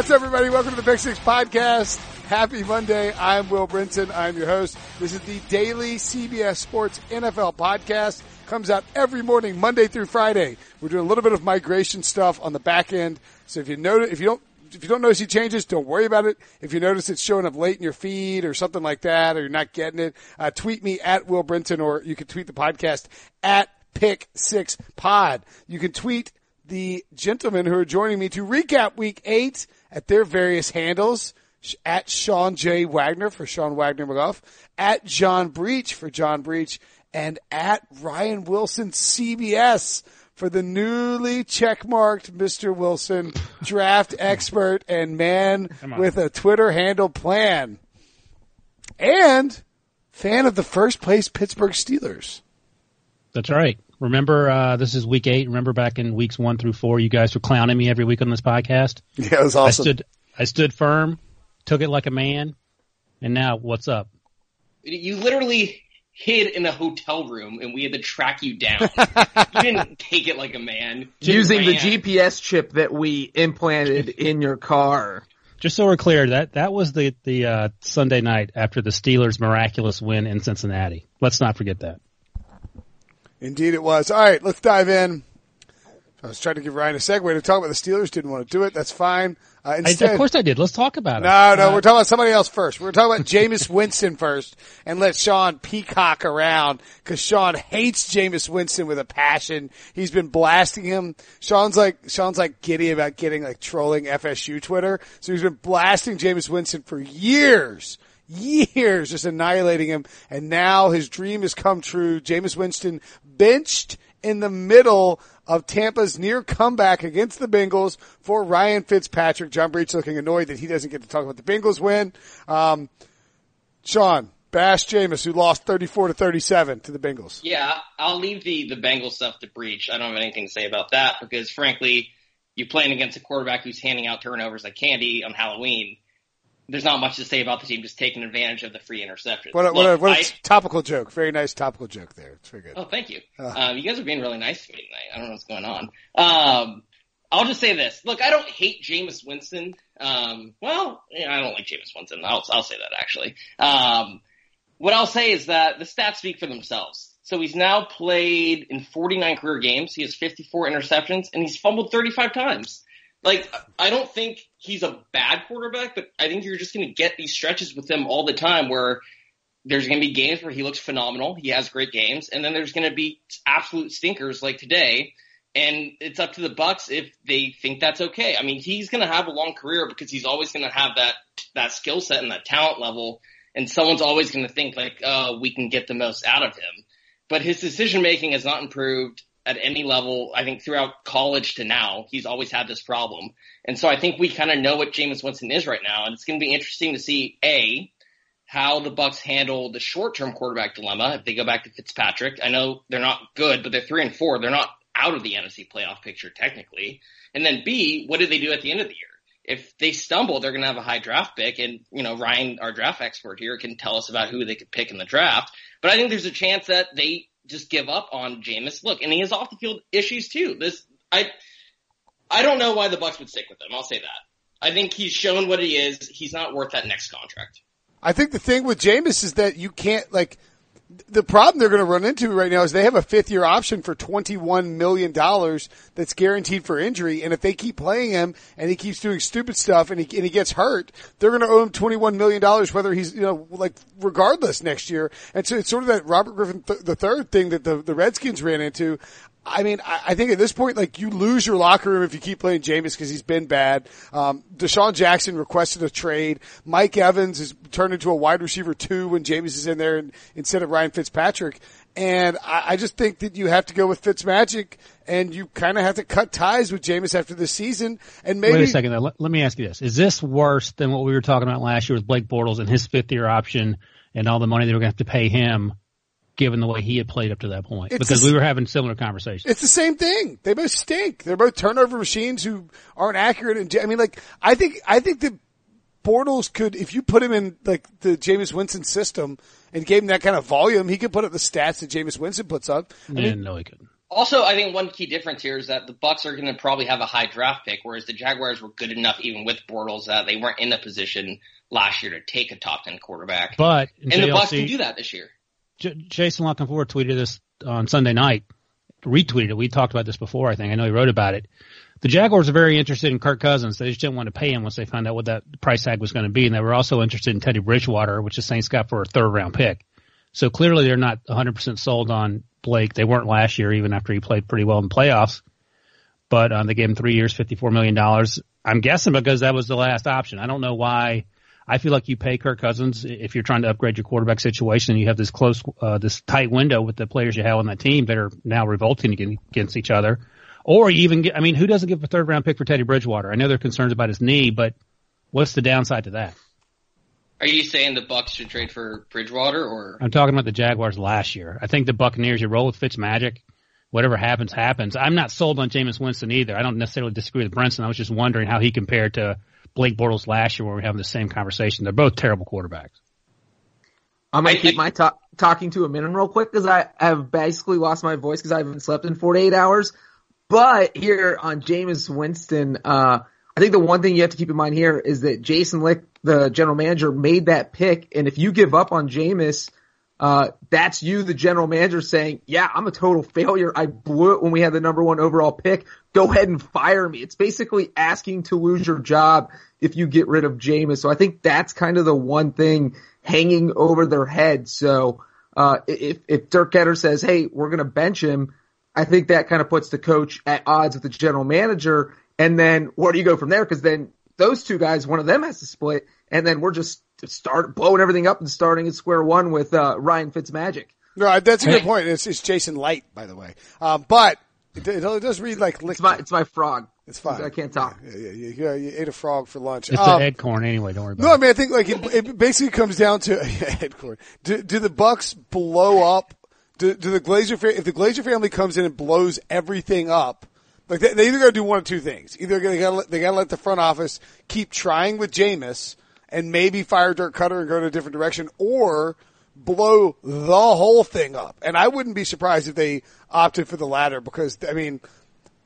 What's up, everybody? Welcome to the Pick Six Podcast. Happy Monday. I'm Will Brinson. I'm your host. This is the daily CBS Sports NFL podcast. Comes out every morning, Monday through Friday. We're doing a little bit of migration stuff on the back end. So if you notice, if you don't, if you don't notice any changes, don't worry about it. If you notice it's showing up late in your feed or something like that, or you're not getting it, uh, tweet me at Will Brinson, or you can tweet the podcast at Pick Six Pod. You can tweet the gentlemen who are joining me to recap Week Eight at their various handles at Sean J. Wagner for Sean Wagner McGough, at John Breech for John Breech, and at Ryan Wilson CBS for the newly checkmarked Mr. Wilson draft expert and man with a Twitter handle plan. And fan of the first place Pittsburgh Steelers. That's right. Remember, uh, this is week eight. Remember back in weeks one through four, you guys were clowning me every week on this podcast. Yeah, it was awesome. I stood, I stood firm, took it like a man, and now what's up? You literally hid in a hotel room and we had to track you down. you didn't take it like a man. You Using the. GPS chip that we implanted in your car. Just so we're clear, that that was the the uh, Sunday night after the Steelers' miraculous win in Cincinnati. Let's not forget that. Indeed it was. All right, let's dive in. I was trying to give Ryan a segue to talk about the Steelers. Didn't want to do it. That's fine. Uh, I, of course I did. Let's talk about it. no, no, Uh, we're talking about somebody else first. We're talking about Jameis Winston first, and let Sean peacock around because Sean hates Jameis Winston with a passion. He's been blasting him. Sean's like Sean's like giddy about getting like trolling FSU Twitter, so he's been blasting Jameis Winston for years. Years just annihilating him, and now his dream has come true. Jameis Winston benched in the middle of Tampa's near comeback against the Bengals for Ryan Fitzpatrick. John Breech looking annoyed that he doesn't get to talk about the Bengals win. Um, Sean, Bash Jameis, who lost 34 to 37 to the Bengals. Yeah, I'll leave the, the Bengals stuff to Breech. I don't have anything to say about that because frankly, you're playing against a quarterback who's handing out turnovers like candy on Halloween. There's not much to say about the team just taking advantage of the free interception. What a, what a, what a I- topical joke. Very nice topical joke there. It's very good. Oh, thank you. Um, you guys are being really nice to me tonight. I don't know what's going on. Um, I'll just say this. Look, I don't hate Jameis Winston. Um, well, I don't like Jameis Winston. I'll, I'll say that actually. Um, what I'll say is that the stats speak for themselves. So he's now played in 49 career games. He has 54 interceptions and he's fumbled 35 times. Like, I don't think he's a bad quarterback, but I think you're just going to get these stretches with him all the time where there's going to be games where he looks phenomenal. He has great games, and then there's going to be absolute stinkers like today. And it's up to the Bucks if they think that's okay. I mean, he's going to have a long career because he's always going to have that that skill set and that talent level, and someone's always going to think like, oh, we can get the most out of him. But his decision making has not improved at any level. I think throughout college to now, he's always had this problem. And so I think we kind of know what Jameis Winston is right now, and it's going to be interesting to see a how the Bucks handle the short-term quarterback dilemma if they go back to Fitzpatrick. I know they're not good, but they're three and four. They're not out of the NFC playoff picture technically. And then B, what do they do at the end of the year? If they stumble, they're going to have a high draft pick, and you know Ryan, our draft expert here, can tell us about who they could pick in the draft. But I think there's a chance that they just give up on Jameis. Look, and he has off the field issues too. This I I don't know why the Bucks would stick with him. I'll say that. I think he's shown what he is. He's not worth that next contract. I think the thing with Jameis is that you can't like the problem they're going to run into right now is they have a fifth year option for $21 million that's guaranteed for injury. And if they keep playing him and he keeps doing stupid stuff and he, and he gets hurt, they're going to owe him $21 million, whether he's, you know, like regardless next year. And so it's sort of that Robert Griffin th- the third thing that the, the Redskins ran into. I mean, I, I think at this point, like you lose your locker room if you keep playing Jameis because he's been bad. Um, DeSean Jackson requested a trade. Mike Evans is turned into a wide receiver two when Jameis is in there and, instead of Ryan Fitzpatrick. And I, I just think that you have to go with Fitzmagic and you kind of have to cut ties with Jameis after this season. And maybe Wait a second. Let, let me ask you this: Is this worse than what we were talking about last year with Blake Bortles and his fifth year option and all the money they were going to have to pay him, given the way he had played up to that point? It's because the s- we were having similar conversations. It's the same thing. They both stink. They're both turnover machines who aren't accurate. And I mean, like, I think, I think that Bortles could, if you put him in like the Jameis Winston system and gave him that kind of volume, he could put up the stats that Jameis Winston puts up. I Yeah, mean, no, he couldn't. Also, I think one key difference here is that the Bucks are going to probably have a high draft pick, whereas the Jaguars were good enough, even with Bortles, that they weren't in a position last year to take a top ten quarterback. But and JLC, the Bucks can do that this year. J- Jason La Canfora tweeted this on Sunday night, retweeted it. We talked about this before. I think I know he wrote about it. The Jaguars are very interested in Kirk Cousins. They just didn't want to pay him once they found out what that price tag was going to be, and they were also interested in Teddy Bridgewater, which the Saints got for a third round pick. So clearly, they're not 100% sold on Blake. They weren't last year, even after he played pretty well in playoffs. But um, they gave him three years, $54 million. I'm guessing because that was the last option. I don't know why. I feel like you pay Kirk Cousins if you're trying to upgrade your quarterback situation. And you have this close, uh, this tight window with the players you have on that team that are now revolting against each other. Or even get, I mean, who doesn't give a third round pick for Teddy Bridgewater? I know they're concerned about his knee, but what's the downside to that? Are you saying the Bucks should trade for Bridgewater or? I'm talking about the Jaguars last year. I think the Buccaneers, you roll with Fitz magic. Whatever happens, happens. I'm not sold on Jameis Winston either. I don't necessarily disagree with Brinson. I was just wondering how he compared to Blake Bortles last year when we are having the same conversation. They're both terrible quarterbacks. I'm gonna keep my talk, talking to a minimum real quick because I have basically lost my voice because I haven't slept in 48 hours. But here on Jameis Winston, uh, I think the one thing you have to keep in mind here is that Jason Lick, the general manager, made that pick, and if you give up on Jameis, uh, that's you, the general manager, saying, "Yeah, I'm a total failure. I blew it when we had the number one overall pick. Go ahead and fire me." It's basically asking to lose your job if you get rid of Jameis. So I think that's kind of the one thing hanging over their head. So uh, if if Dirk Koetter says, "Hey, we're going to bench him," I think that kind of puts the coach at odds with the general manager. And then where do you go from there? Because then those two guys, one of them has to split, and then we're just start blowing everything up and starting at square one with uh, Ryan Fitzmagic. No, that's a good point. It's, it's Jason Licht, by the way. Um, but it, it, does read like It's my, it's my frog. It's fine. I can't talk. Yeah, yeah, yeah, yeah, you ate a frog for lunch. It's um, an corn anyway. Don't worry about no, it. No, I mean I think like it, it basically comes down to yeah, corn. Do, do the Bucks blow up? Do, do the Glazer if the Glazer family comes in and blows everything up? Like they, they either got to do one of two things. Either they got they got to let the front office keep trying with Jameis and maybe fire Dirk Koetter and go in a different direction, or blow the whole thing up. And I wouldn't be surprised if they opted for the latter because I mean,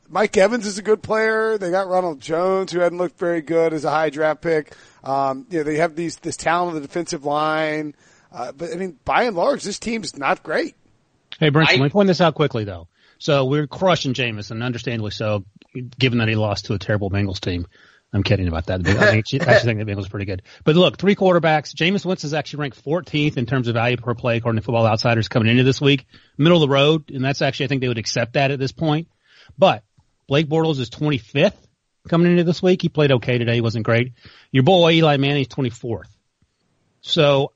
Mike Evans is a good player. They got Ronald Jones, who hadn't looked very good as a high draft pick. Um, you know, they have these this talent on the defensive line. Uh, but I mean, by and large, this team's not great. Hey, Brent, let me point this out quickly though. So we're crushing Jameis, and understandably so, given that he lost to a terrible Bengals team. I'm kidding about that. I actually, think the Bengals are pretty good. But look, three quarterbacks. Jameis Winston is actually ranked 14th in terms of value per play according to Football Outsiders coming into this week. Middle of the road, and that's actually I think they would accept that at this point. But Blake Bortles is 25th coming into this week. He played okay today. He wasn't great. Your boy Eli Manning's 24th. So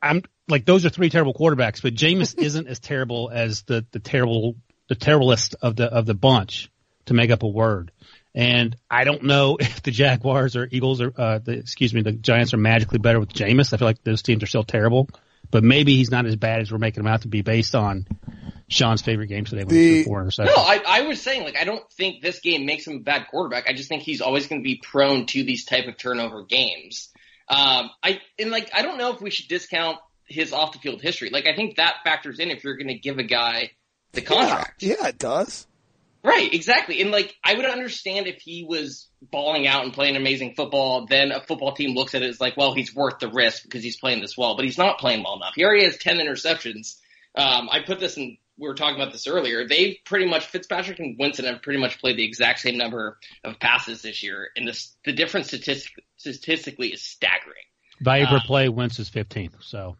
I'm like those are three terrible quarterbacks, but Jameis isn't as terrible as the the terrible the terriblest of the of the bunch to make up a word. And I don't know if the Jaguars or Eagles or uh, the, excuse me, the Giants are magically better with Jameis. I feel like those teams are still terrible, but maybe he's not as bad as we're making him out to be based on Sean's favorite game today. The, four No, I, I was saying like I don't think this game makes him a bad quarterback. I just think he's always going to be prone to these type of turnover games. Um, I and like I don't know if we should discount his off the field history. Like I think that factors in if you're going to give a guy the contract. Yeah, yeah, it does. Right, exactly. And like, I would understand if he was balling out and playing amazing football, then a football team looks at it as like, well, he's worth the risk because he's playing this well, but he's not playing well enough. He already has 10 interceptions. Um, I put this in, we were talking about this earlier. They've pretty much, Fitzpatrick and Winston have pretty much played the exact same number of passes this year. And this, the difference statistic, statistically is staggering. Value per uh, play, Wentz is 15th, so.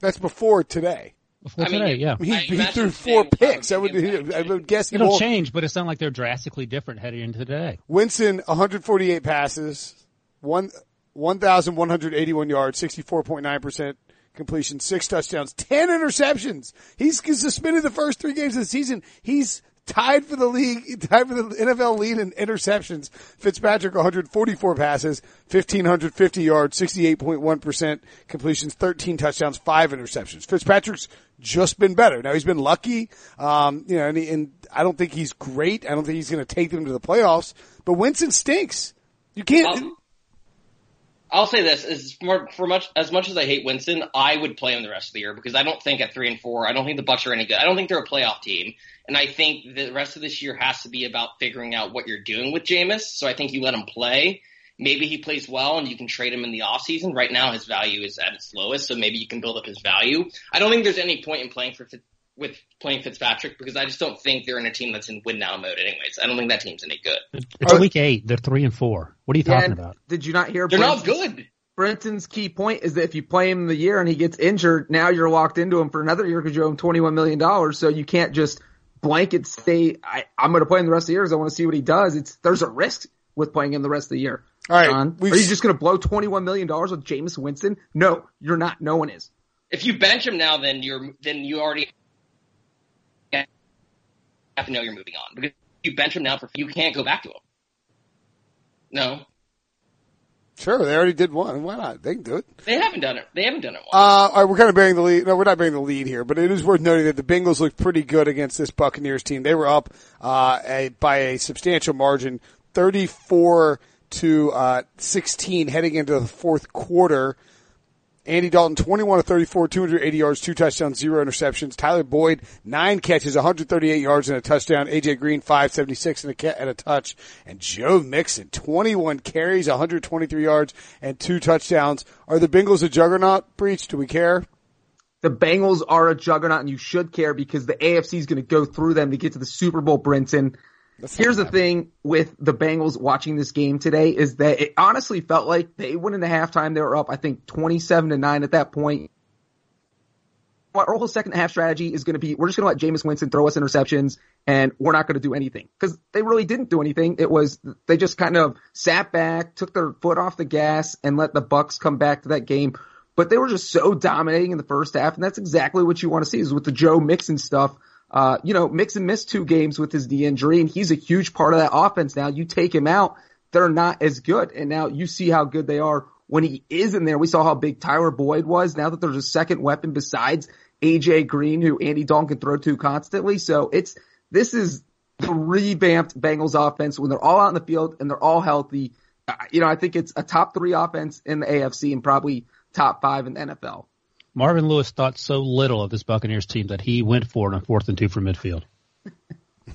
That's before today. Before I today, mean, yeah. He, he threw four picks. I would, I would guess it'll change, but it's not like they're drastically different heading into today. Winston, 148 passes, one 1,181 yards, 64.9% completion, six touchdowns, 10 interceptions. He's suspended the first three games of the season. He's tied for the league, tied for the NFL lead in interceptions. Fitzpatrick 144 passes, 1550 yards, 68.1% completions, 13 touchdowns, five interceptions. Fitzpatrick's just been better. Now he's been lucky, um, you know, and, he, and I don't think he's great. I don't think he's going to take them to the playoffs, but Winston stinks. You can't. Um, I'll say this: is for, for much as much as I hate Winston, I would play him the rest of the year because I don't think at three and four, I don't think the Bucks are any good. I don't think they're a playoff team, and I think the rest of this year has to be about figuring out what you're doing with Jameis. So I think you let him play. Maybe he plays well and you can trade him in the off season. Right now, his value is at its lowest, so maybe you can build up his value. I don't think there's any point in playing for with playing Fitzpatrick because I just don't think they're in a team that's in win now mode. Anyways, I don't think that team's any good. It's week eight. They're three and four. What are you talking about? Did you not hear? They're not good. Brenton's key point is that if you play him the year and he gets injured, now you're locked into him for another year because you owe him $21 million. So you can't just blanket stay. I, I'm going to play him the rest of the year because I want to see what he does. It's, there's a risk with playing him the rest of the year. All right. John. Are you just going to blow $21 million with Jameis Winston? No, you're not. No one is. If you bench him now, then you're, then you already have to know you're moving on because you bench him now for, you can't go back to him. No. Sure, they already did one. Why not? They can do it. They haven't done it. They haven't done it. Once. Uh, all right, we're kind of bearing the lead. No, we're not bearing the lead here, but it is worth noting that the Bengals looked pretty good against this Buccaneers team. They were up uh, a, by a substantial margin, thirty-four to uh, sixteen, heading into the fourth quarter. Andy Dalton, 21 to 34, 280 yards, two touchdowns, zero interceptions. Tyler Boyd, nine catches, 138 yards and a touchdown. AJ Green, 576 and a, and a touch. And Joe Mixon, 21 carries, 123 yards and two touchdowns. Are the Bengals a juggernaut Breech? Do we care? The Bengals are a juggernaut and you should care because the AFC is going to go through them to get to the Super Bowl, Brinson. Here's the thing with the Bengals watching this game today is that it honestly felt like they went into halftime. They were up, I think, 27 to 9 at that point. Our whole second half strategy is going to be, we're just going to let Jameis Winston throw us interceptions and we're not going to do anything because they really didn't do anything. It was, they just kind of sat back, took their foot off the gas and let the Bucks come back to that game. But they were just so dominating in the first half. And that's exactly what you want to see is with the Joe Mixon stuff. Uh, you know, Mixon missed two games with his knee injury and he's a huge part of that offense now. You take him out, they're not as good. And now you see how good they are when he is in there. We saw how big Tyler Boyd was. Now that there's a second weapon besides AJ Green, who Andy Dalton can throw to constantly. So it's, this is the revamped Bengals offense when they're all out in the field and they're all healthy. Uh, you know, I think it's a top three offense in the AFC and probably top five in the NFL. Marvin Lewis thought so little of this Buccaneers team that he went for it on fourth and two from midfield.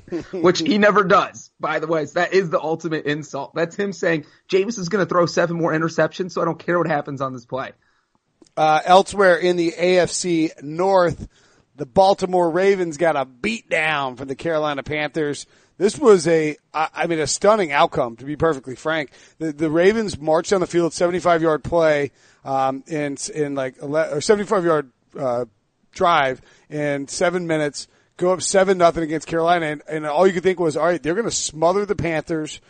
Which he never does, by the way. So that is the ultimate insult. That's him saying, James is going to throw seven more interceptions, so I don't care what happens on this play. Uh, elsewhere in the AFC North, the Baltimore Ravens got a beat down from the Carolina Panthers. This was a, I mean, a stunning outcome, to be perfectly frank. The, the Ravens marched down the field, 75 yard play, um, in, in like, or 75 yard, uh, drive in seven minutes, go up seven nothing against Carolina. And, and all you could think was, all right, they're going to smother the Panthers,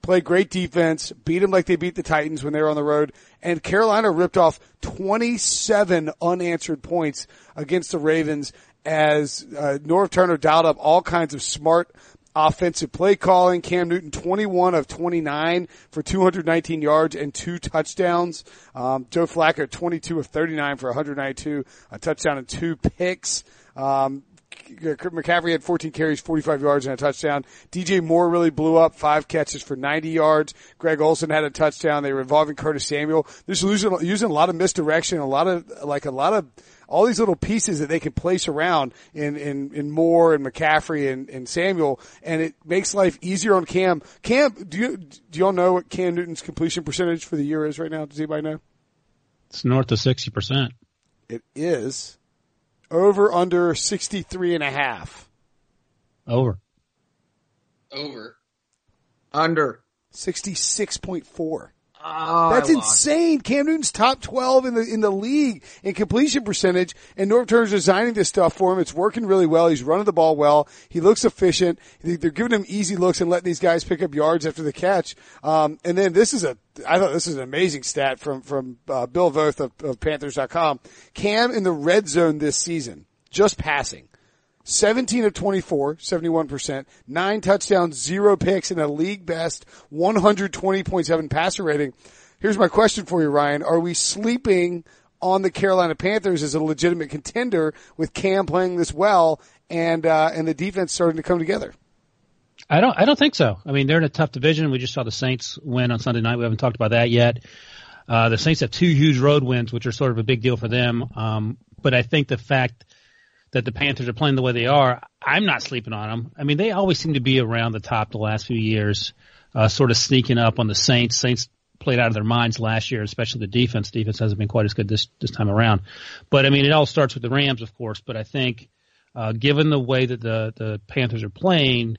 play great defense, beat them like they beat the Titans when they were on the road. And Carolina ripped off 27 unanswered points against the Ravens as uh, Norv Turner dialed up all kinds of smart offensive play calling. Cam Newton, 21 of 29 for 219 yards and two touchdowns. Um, Joe Flacco, 22 of 39 for 192, a touchdown and two picks. Um, Uh, McCaffrey had 14 carries, 45 yards, and a touchdown. DJ Moore really blew up, five catches for 90 yards. Greg Olsen had a touchdown. They were involving Curtis Samuel. They're using, using a lot of misdirection, a lot of, like a lot of, all these little pieces that they can place around in, in, in Moore and McCaffrey and, and Samuel, and it makes life easier on Cam. Cam, do you, do y'all know what Cam Newton's completion percentage for the year is right now? Does anybody know? It's north of 60%. It is over under 63 and a half. Over. Over. Under. 66.4. Oh, That's insane. Cam Newton's top 12 in the, in the league in completion percentage and Norv Turner's designing this stuff for him. It's working really well. He's running the ball well. He looks efficient. They're giving him easy looks and letting these guys pick up yards after the catch. Um, and then this is a, I thought this is an amazing stat from, from, uh, Bill Voth of, of Panthers.com. Cam in the red zone this season, just passing. 17 of 24, 71%, nine touchdowns, zero picks, and a league best 120.7 passer rating. Here's my question for you, Ryan. Are we sleeping on the Carolina Panthers as a legitimate contender with Cam playing this well and, uh, and the defense starting to come together? I don't. I don't think so. I mean, they're in a tough division. We just saw the Saints win on Sunday night. We haven't talked about that yet. Uh, the Saints have two huge road wins, which are sort of a big deal for them. Um, but I think the fact that the Panthers are playing the way they are, I'm not sleeping on them. I mean, they always seem to be around the top the last few years, uh, sort of sneaking up on the Saints. Saints played out of their minds last year, especially the defense. Defense hasn't been quite as good this this time around. But I mean, it all starts with the Rams, of course. But I think, uh, given the way that the the Panthers are playing,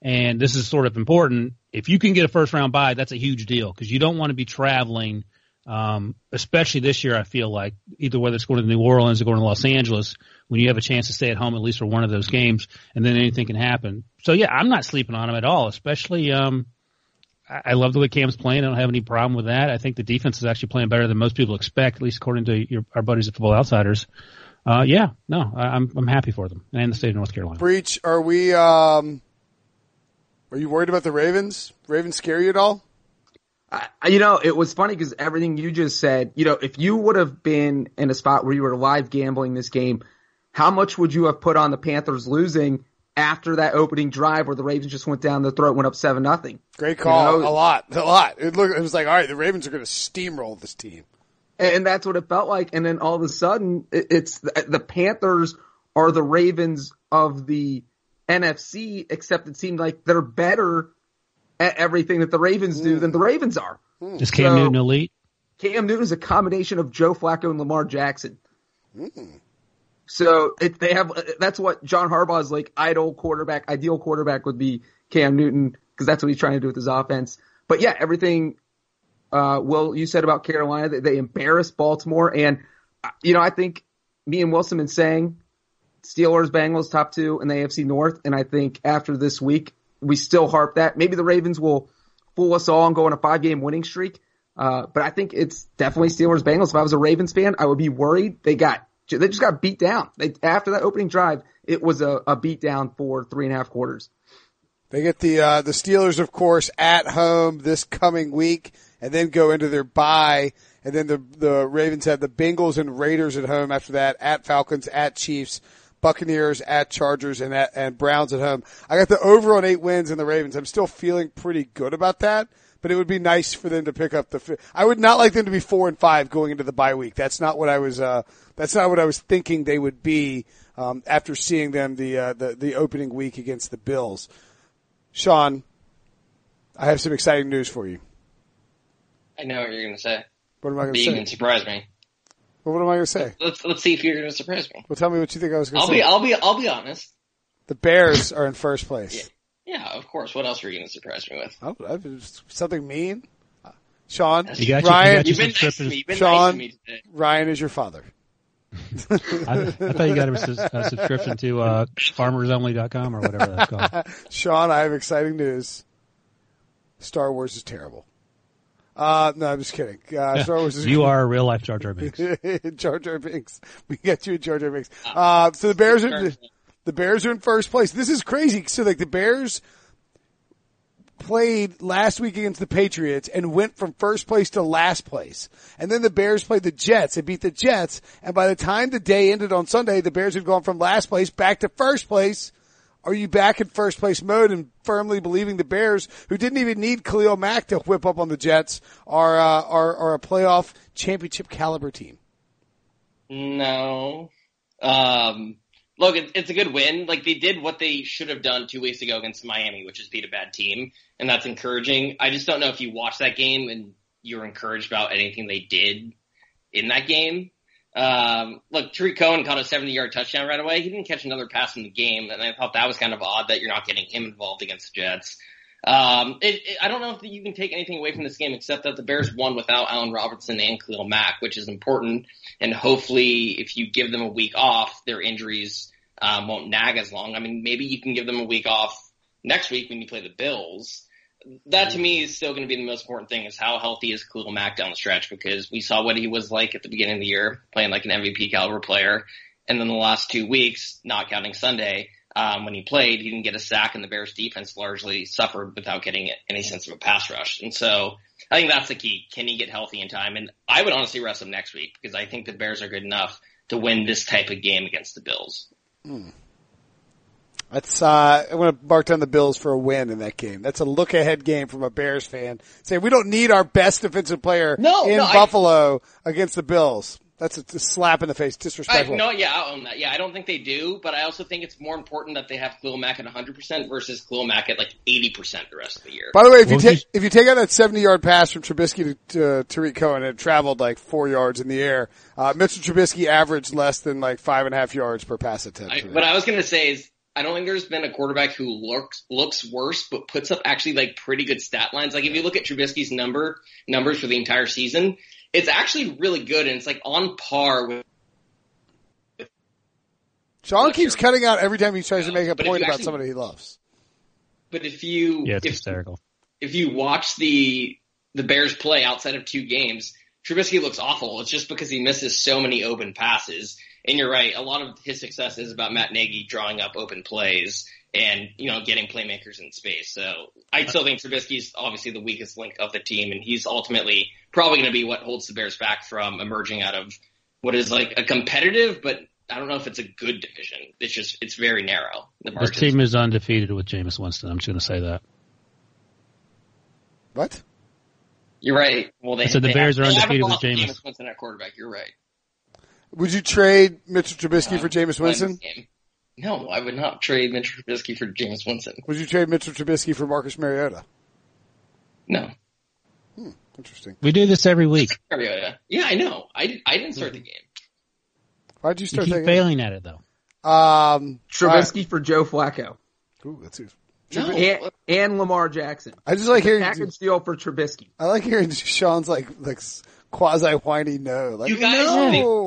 and this is sort of important, if you can get a first round bye, that's a huge deal because you don't want to be traveling. Um, especially this year, I feel like either whether it's going to New Orleans or going to Los Angeles, when you have a chance to stay at home at least for one of those games, and then anything can happen. So yeah, I'm not sleeping on them at all. Especially, um, I love the way Cam's playing. I don't have any problem with that. I think the defense is actually playing better than most people expect, at least according to your, our buddies at Football Outsiders. Uh, yeah, no, I, I'm I'm happy for them and the state of North Carolina. Breech, are we? Um, are you worried about the Ravens? Ravens scare you at all? I, you know, it was funny because everything you just said. You know, if you would have been in a spot where you were live gambling this game, how much would you have put on the Panthers losing? after that opening drive where the Ravens just went down the throat, went up seven nothing. Great call. You know? A lot, a lot. It looked, it was like, all right, the Ravens are going to steamroll this team. And that's what it felt like. And then all of a sudden, it's the Panthers are the Ravens of the NFC, except it seemed like they're better at everything that the Ravens do mm. than the Ravens are. Mm. Is Cam so, Newton elite? Cam Newton is a combination of Joe Flacco and Lamar Jackson. Mm. So it, they have that's what John Harbaugh's like idle quarterback, ideal quarterback would be Cam Newton because that's what he's trying to do with his offense. But yeah, everything. Uh, well, you said about Carolina that they embarrassed Baltimore, and you know I think me and Wilson been saying Steelers, Bengals, top two in the AFC North, and I think after this week we still harp that. Maybe the Ravens will fool us all and go on a five game winning streak. Uh, but I think it's definitely Steelers, Bengals. If I was a Ravens fan, I would be worried. They got they just got beat down. They, after that opening drive, it was a, a beat down for three and a half quarters. They get the uh, the Steelers, of course, at home this coming week, and then go into their bye. And then the the Ravens have the Bengals and Raiders at home after that, at Falcons, at Chiefs, Buccaneers, at Chargers, and at, and Browns at home. I got the over on eight wins in the Ravens. I'm still feeling pretty good about that but it would be nice for them to pick up the. I would not like them to be four and five going into the bye week. That's not what I was. Uh, that's not what I was thinking they would be um, after seeing them the, uh, the the opening week against the Bills. Sean, I have some exciting news for you. I know what you're going to say. What am I going to say? You can surprise me. Well, what am I going to say? Let's let's see if you're going to surprise me. Well, tell me what you think I was going to say. I'll be, I'll be I'll be honest. The Bears are in first place. Yeah. Yeah, of course. What else are you going to surprise me with? Oh, something mean. Sean, you got Ryan, you, have been nice to me. Sean, nice to me Ryan is your father. I, I, thought you got a, a subscription to uh, farmersonly.com or whatever that's called. Sean, I have exciting news. Star Wars is terrible. Uh, no, I'm just kidding. Uh, Star Wars is you are a real life Jar Jar Binks. Jar Jar Binks. We get you a Jar Jar Binks. Uh, so the Bears are. The Bears are in first place. This is crazy. So like the Bears played last week against the Patriots and went from first place to last place. And then the Bears played the Jets and beat the Jets. And by the time the day ended on Sunday, the Bears had gone from last place back to first place. Are you back in first place mode and firmly believing the Bears, who didn't even need Khalil Mack to whip up on the Jets, are uh, are, are a playoff championship caliber team? No. Um, look, it's a good win. Like they did what they should have done two weeks ago against Miami, which is beat a bad team, and that's encouraging. I just don't know if you watch that game and you're encouraged about anything they did in that game. Um, look, Tarik Cohen caught a 70 yard touchdown right away. He didn't catch another pass in the game, and I thought that was kind of odd that you're not getting him involved against the Jets. Um, it, it, I don't know if you can take anything away from this game except that the Bears won without Allen Robinson and Khalil Mack, which is important. And hopefully, if you give them a week off, their injuries um, won't nag as long. I mean, maybe you can give them a week off next week when you play the Bills. That to me is still going to be the most important thing is how healthy is Khalil Mack down the stretch because we saw what he was like at the beginning of the year playing like an MVP caliber player. And then the last two weeks, not counting Sunday, um, when he played, he didn't get a sack and the Bears defense largely suffered without getting any sense of a pass rush. And so I think that's the key. Can he get healthy in time? And I would honestly rest him next week because I think the Bears are good enough to win this type of game against the Bills. Hmm. That's uh, I'm going to mark down the Bills for a win in that game. That's a look ahead game from a Bears fan. Saying we don't need our best defensive player No, in no, I- Buffalo against the Bills. That's a, a slap in the face, I, disrespectful. no, yeah, I own that. Yeah, I don't think they do, but I also think it's more important that they have Khalil Mack at 100% versus Khalil Mack at like 80% the rest of the year. By the way, if you take if you take out that seventy yard pass from Trubisky to, to Tarik Cohen, it traveled like four yards in the air. Uh, Mitchell Trubisky averaged less than like five and a half yards per pass attempt. I, what I was gonna say is, I don't think there's been a quarterback who looks looks worse, but puts up actually like pretty good stat lines. Like if you look at Trubisky's number numbers for the entire season, it's actually really good, and it's like on par with. Sean keeps cutting out every time he tries to make a But point about actually- somebody he loves. But if you Yeah, it's if, hysterical. if you watch the the Bears play outside of two games, Trubisky looks awful. It's just because he misses so many open passes. And you're right, a lot of his success is about Matt Nagy drawing up open plays and, you know, getting playmakers in space. So I still think Trubisky's obviously the weakest link of the team and he's ultimately probably going to be what holds the Bears back from emerging out of what is like a competitive, but I don't know if it's a good division. It's just, it's very narrow. The This team is undefeated with Jameis Winston. I'm just going to say that. What? You're right. Well, they I said the they Bears have, are undefeated with lost Jameis. Jameis Winston at quarterback. You're right. Would you trade Mitchell Trubisky for Um, Jameis playing Winston? This game. No, I would not trade Mitchell Trubisky for James Winston. Would you trade Mitchell Trubisky for Marcus Mariota? No. Interesting. We do this every week. Mariota. Yeah, I know. I, I didn't start the game. Why'd you You start keep thinking? failing at it though. Um, Trubisky for Joe Flacco all right. Ooh, that's good. No. and, and Lamar Jackson. I just like hearing. Package deal for Trubisky. I like hearing Sean's like like quasi whiny no. Like You guys no.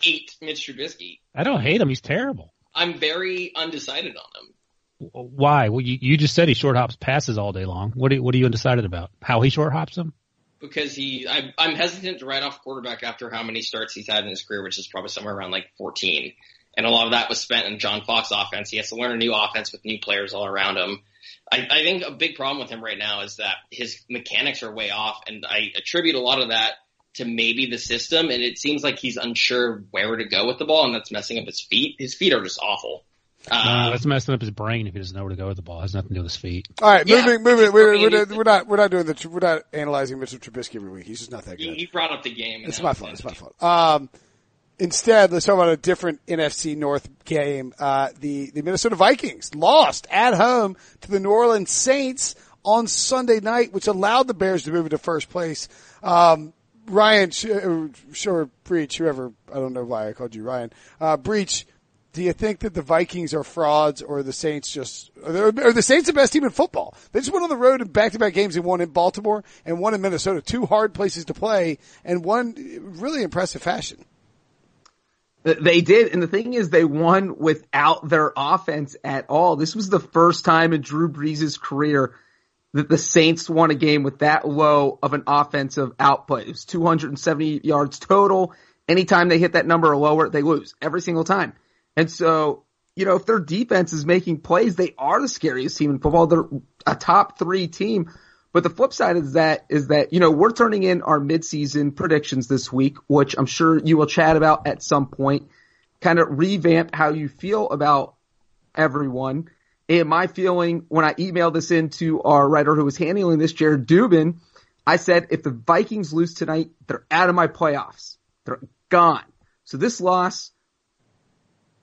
hate Mitch Trubisky. I don't hate him. He's terrible. I'm very undecided on him. Why? Well, you, you just said he short hops passes all day long. What are, what are you undecided about? How he short hops them? Because he, I, I'm hesitant to write off quarterback after how many starts he's had in his career, which is probably somewhere around like 14. And a lot of that was spent in John Fox offense. He has to learn a new offense with new players all around him. I, I think a big problem with him right now is that his mechanics are way off, and I attribute a lot of that to maybe the system. And it seems like he's unsure where to go with the ball, and that's messing up his feet. His feet are just awful. Uh, Uh, that's messing up his brain if he doesn't know where to go with the ball. It has nothing to do with his feet. All right, Yeah. moving, moving. We're, I mean, we're, it's- we're not we're not doing the we're not analyzing Mitchell Trubisky every week. He's just not that you, good. He, brought up the game. It's my fault. It's my fault. Um, instead, let's talk about a different NFC North game. Uh, the, the Minnesota Vikings lost at home to the New Orleans Saints on Sunday night, which allowed the Bears to move into first place. Um, Ryan, uh, sure, Breech, whoever, I don't know why I called you Ryan, uh, Breech, do you think that the Vikings are frauds or the Saints just, are, the Saints the best team in football? They just went on the road in back-to-back games and won in Baltimore and won in Minnesota. Two hard places to play and one really impressive fashion. They did, and the thing is, they won without their offense at all. This was the first time in Drew Brees' career that the Saints won a game with that low of an offensive output. It was 270 yards total. Anytime they hit that number or lower, they lose every single time. And so, you know, if their defense is making plays, they are the scariest team in football. They're a top three team. But the flip side is that is that you know we're turning in our midseason predictions this week, which I'm sure you will chat about at some point. Kind of revamp how you feel about everyone. And my feeling when I emailed this in to our writer who was handling this, Jared Dubin, I said if the Vikings lose tonight, they're out of my playoffs. They're gone. So this loss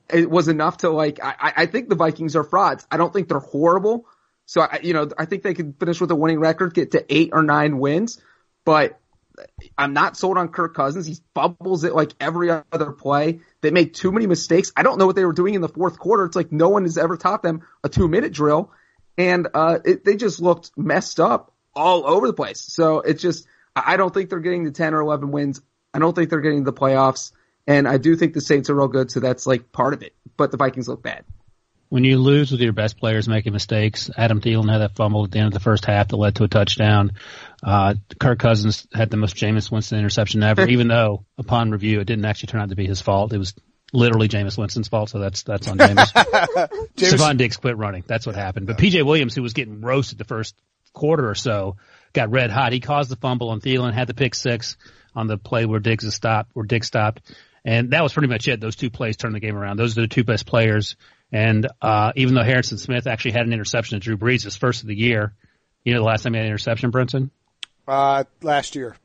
it was enough to like I, I think the Vikings are frauds. I don't think they're horrible. So I, you know, I think they could finish with a winning record, get to eight or nine wins, but I'm not sold on Kirk Cousins. He fumbles it like every other play. They make too many mistakes. I don't know what they were doing in the fourth quarter. It's like no one has ever taught them a two minute drill. And, uh, it, they just looked messed up all over the place. So it's just, I don't think they're getting the 10 or 11 wins. I don't think they're getting the playoffs. And I do think the Saints are real good. So that's like part of it, but the Vikings look bad. When you lose with your best players making mistakes, Adam Thielen had that fumble at the end of the first half that led to a touchdown. Uh, Kirk Cousins had the most Jameis Winston interception ever, even though upon review it didn't actually turn out to be his fault. It was literally Jameis Winston's fault, so that's that's on Jameis. James, Stefon Diggs quit running. That's what happened. But PJ Williams, who was getting roasted the first quarter or so, got red hot. He caused the fumble on Thielen, had the pick six on the play where Diggs is stopped, where Diggs stopped. And that was pretty much it. Those two plays turned the game around. Those are the two best players. And uh, even though Harrison Smith actually had an interception to Drew Brees his first of the year, you know the last time he had an interception, Brinson? Uh, last year.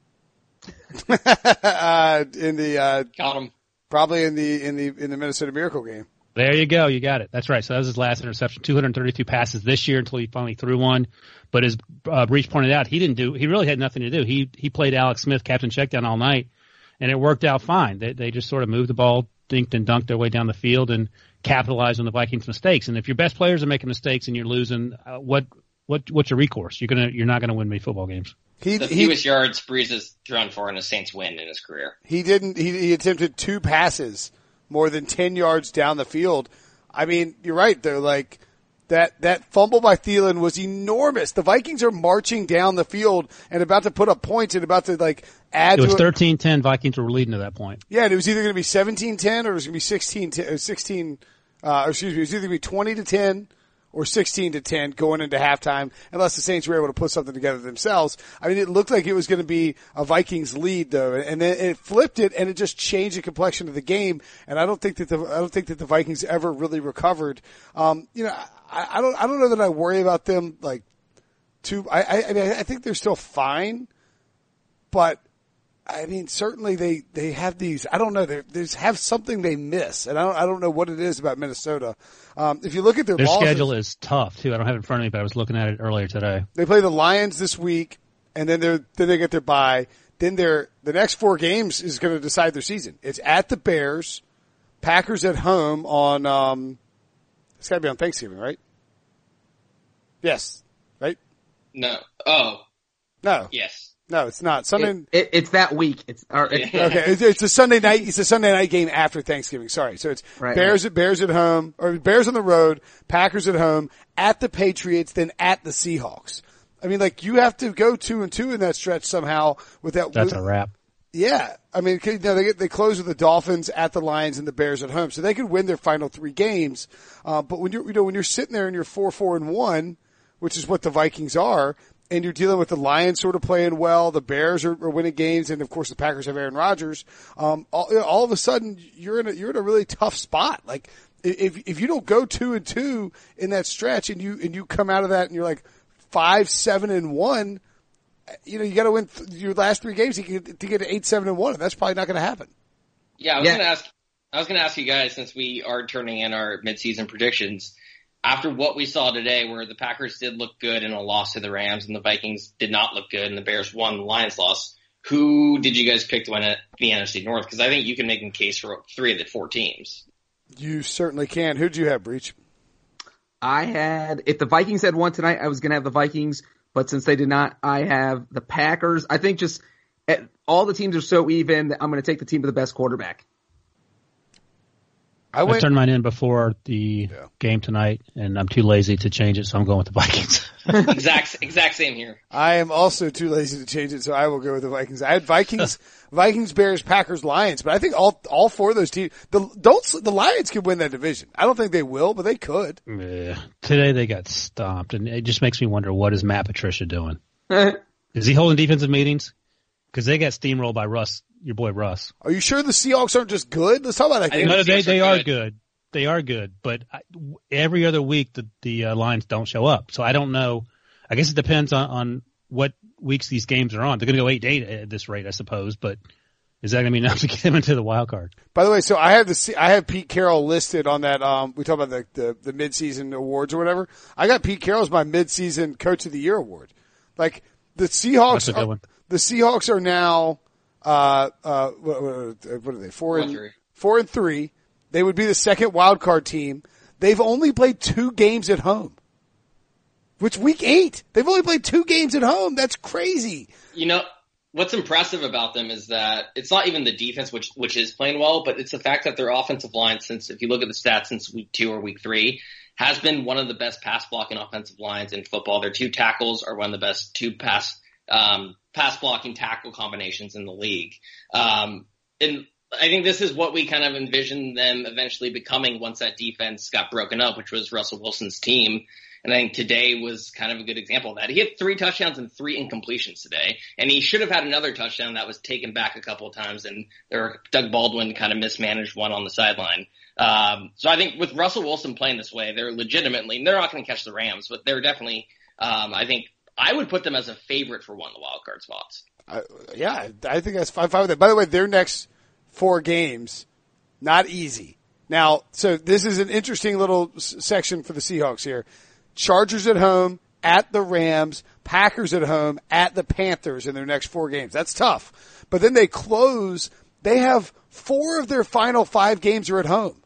uh, in the uh, Got him. probably in the in the in the Minnesota Miracle game. There you go. You got it. That's right. So that was his last interception. 232 passes this year until he finally threw one. But as uh, Breech pointed out, he didn't do. He really had nothing to do. He he played Alex Smith captain checkdown all night, and it worked out fine. They they just sort of moved the ball, dinked and dunked their way down the field, and capitalized on the Vikings' mistakes. And if your best players are making mistakes and you're losing, uh, what what what's your recourse? You're gonna you're not gonna win many football games. He The he fewest yards Brees has thrown for in a Saints win in his career. he didn't he, he attempted two passes more than 10 yards down the field. I mean, you're right though, like that, that fumble by Thielen was enormous. The Vikings are marching down the field and about to put up points and about to like add It was to it. 13-10. Vikings were leading at that point. Yeah, and it was either going to be 17-10 or it was going to be 16 to, uh, 16, uh, or excuse me, it was either going to be 20 to 10 or 16 to 10 going into halftime unless the Saints were able to put something together themselves. I mean, it looked like it was going to be a Vikings lead though, and then it flipped it and it just changed the complexion of the game. And I don't think that the, I don't think that the Vikings ever really recovered. Um, you know, I, I don't, I don't know that I worry about them like too, I, I, I mean, I think they're still fine, but I mean, certainly they, they have these, I don't know, they there's have something they miss. And I don't, I don't know what it is about Minnesota. Um, if you look at their, Their schedule is tough too. I don't have it in front of me, but I was looking at it earlier today. they play the Lions this week and then they're, then they get their bye. Then their, the next four games is going to decide their season. It's at the Bears, Packers at home on, um, it's gotta be on Thanksgiving, right? Yes. Right? No. Oh, No. yes. No, it's not. Sunday, It, it, it's that week. It's or it, Yeah. Okay, it's, it's a Sunday night. It's a Sunday night game after Thanksgiving. Sorry, so it's Right, Bears at Bears at home, or Bears on the road, Packers at home, at the Patriots, then at the Seahawks. I mean, like you have to go two and two in that stretch somehow. With that, That's with- a wrap. Yeah. I mean, you know, they get, they close with the Dolphins at the Lions and the Bears at home, so they could win their final three games. Uh, but when you're, you know, when you're sitting there and you're four, four and one, which is what the Vikings are, and you're dealing with the Lions sort of playing well, the Bears are, are winning games, and of course the Packers have Aaron Rodgers. Um, all, all of a sudden you're in a, you're in a really tough spot. Like if, if you don't go two and two in that stretch and you, and you come out of that and you're like five, seven and one, you know, you got to win th- your last three games to get, to get to eight, seven, and one, and that's probably not going to happen. Yeah, I was Yeah. gonna ask. I was gonna ask you guys since we are turning in our midseason predictions. After what we saw today, where the Packers did look good in a loss to the Rams, and the Vikings did not look good, and the Bears won, the Lions lost. Who did you guys pick to win at the NFC North? Because I think you can make a case for three of the four teams. You certainly can. Who'd you have, Breech? I had if the Vikings had won tonight, I was gonna have the Vikings, but since they did not, I have the Packers. I think just eh, all the teams are so even that I'm gonna take the team with the best quarterback. I I went. turned mine in before the Yeah. game tonight, and I'm too lazy to change it, so I'm going with the Vikings. exact exact same here. I am also too lazy to change it, so I will go with the Vikings. I had Vikings, Vikings, Bears, Packers, Lions, but I think all all four of those teams. The don't the Lions could win that division. I don't think they will, but they could. Yeah. Today they got stomped, and it just makes me wonder what is Matt Patricia doing? Is he holding defensive meetings? Because they got steamrolled by Russ, your boy Russ. Are you sure the Seahawks aren't just good? Let's talk about that. Game. No, the they Seahawks they are are good. good. They are good, but I, every other week the the uh, Lions don't show up. So I don't know. I guess it depends on on what weeks these games are on. They're going to go eight to eight at this rate, I suppose. But is that going to be enough to get them into the wild card? By the way, so I have the C- I have Pete Carroll listed on that. Um, we talk about the the, the midseason awards or whatever. I got Pete Carroll as my midseason Coach of the Year award. Like the Seahawks, That's a good are, one. The Seahawks are now uh uh what, what, are they four and three. four and three. They would be the second wild card team. They've only played two games at home. Which week eight? They've only played two games at home. That's crazy. You know what's impressive about them is that it's not even the defense, which which is playing well, but it's the fact that their offensive line, since if you look at the stats since week two or week three, has been one of the best pass blocking offensive lines in football. Their two tackles are one of the best two pass um, pass blocking tackle combinations in the league. Um, and I think this is what we kind of envisioned them eventually becoming once that defense got broken up, which was Russell Wilson's team. And I think today was kind of a good example of that. He had three touchdowns and three incompletions today, and he should have had another touchdown that was taken back a couple of times, and there Doug Baldwin kind of mismanaged one on the sideline. Um, so I think with Russell Wilson playing this way, they're legitimately they're not going to catch the Rams, but they're definitely. Um, I think I would put them as a favorite for one of the wild card spots. Yeah, I think that's fine. Fine with that. By the way, their next four games, not easy. Now, so this is an interesting little section for the Seahawks here. Chargers at home, at the Rams, Packers at home, at the Panthers in their next four games. That's tough. But then they close, they have four of their final five games are at home.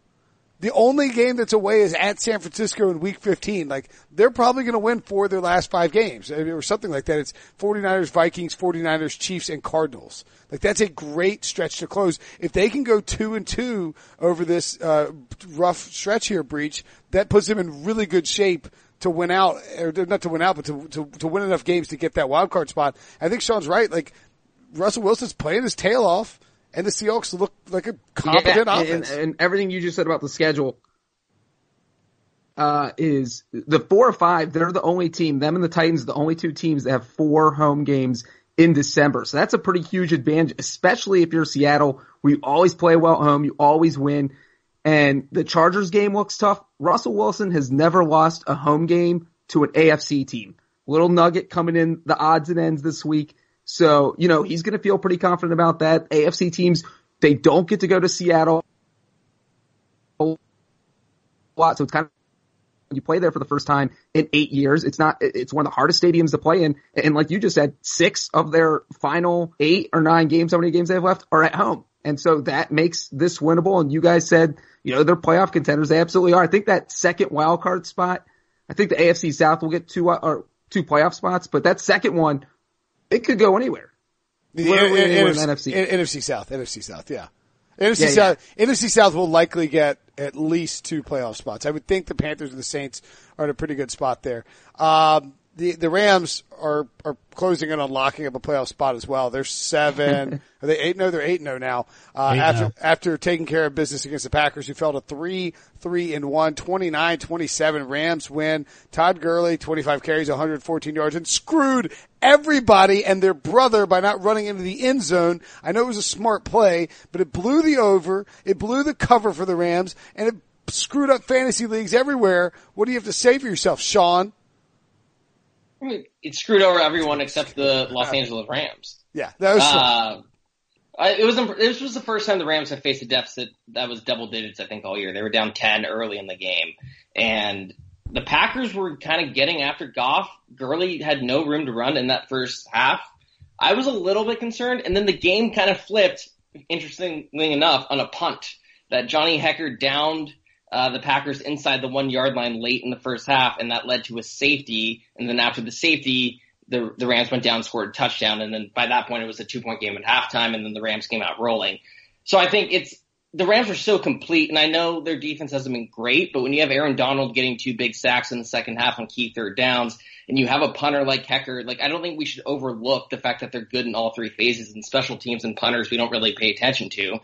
The only game that's away is at San Francisco in week 15. Like, they're probably going to win four of their last five games or something like that. It's 49ers, Vikings, 49ers, Chiefs, and Cardinals. Like, that's a great stretch to close. If they can go two and two over this, uh, rough stretch here, Breech, that puts them in really good shape to win out, or not to win out, but to, to, to win enough games to get that wild card spot. I think Sean's right. Like, Russell Wilson's playing his tail off and the Seahawks look like a competent yeah, offense. And, and, everything you just said about the schedule uh, is the four or five. They're the only team. Them and the Titans, the only two teams that have four home games in December. So that's a pretty huge advantage, especially if you're Seattle. where you always play well at home. You always win. And the Chargers game looks tough. Russell Wilson has never lost a home game to an AFC team. Little nugget coming in the odds and ends this week. So, you know, he's going to feel pretty confident about that. AFC teams, they don't get to go to Seattle a lot. So it's kind of, you play there for the first time in eight years. It's not, it's one of the hardest stadiums to play in. And like you just said, six of their final eight or nine games, how many games they have left are at home. And so that makes this winnable. And you guys said, you know, they're playoff contenders. They absolutely are. I think that second wild card spot, I think the AFC South will get two, uh, or two playoff spots, but that second one, it could go anywhere. The Literally N- anywhere in NFC, NFC. N- NFC South, NFC South, yeah. NFC Yeah, South, NFC South will likely get at least two playoff spots. I would think the Panthers and the Saints are in a pretty good spot there. Um, the the Rams are are closing in on locking up a playoff spot as well. They're seven. are they eight? No, they're eight. No now. Uh, Eight after now. after taking care of business against the Packers, who fell to three three and one, 29-27. Rams win. Todd Gurley, twenty five carries, one hundred fourteen yards, and screwed everybody and their brother by not running into the end zone. I know it was a smart play, but it blew the over. It blew the cover for the Rams, and it screwed up fantasy leagues everywhere. What do you have to say for yourself, Sean? It screwed over everyone except the Los Angeles Rams. Yeah, that was. Uh, I, it was this was the first time the Rams have faced a deficit that was double digits. I think all year they were down ten early in the game, and the Packers were kind of getting after Goff. Gurley had no room to run in that first half. I was a little bit concerned, and then the game kind of flipped. Interestingly enough, on a punt that Johnny Hekker downed uh, the Packers inside the one yard line late in the first half, and that led to a safety. And then after the safety, the the Rams went down, scored a touchdown, and then by that point it was a two point game at halftime, and then the Rams came out rolling. So I think it's the Rams are so complete, and I know their defense hasn't been great, but when you have Aaron Donald getting two big sacks in the second half on key third downs, and you have a punter like Hekker, like I don't think we should overlook the fact that they're good in all three phases, and special teams and punters we don't really pay attention to.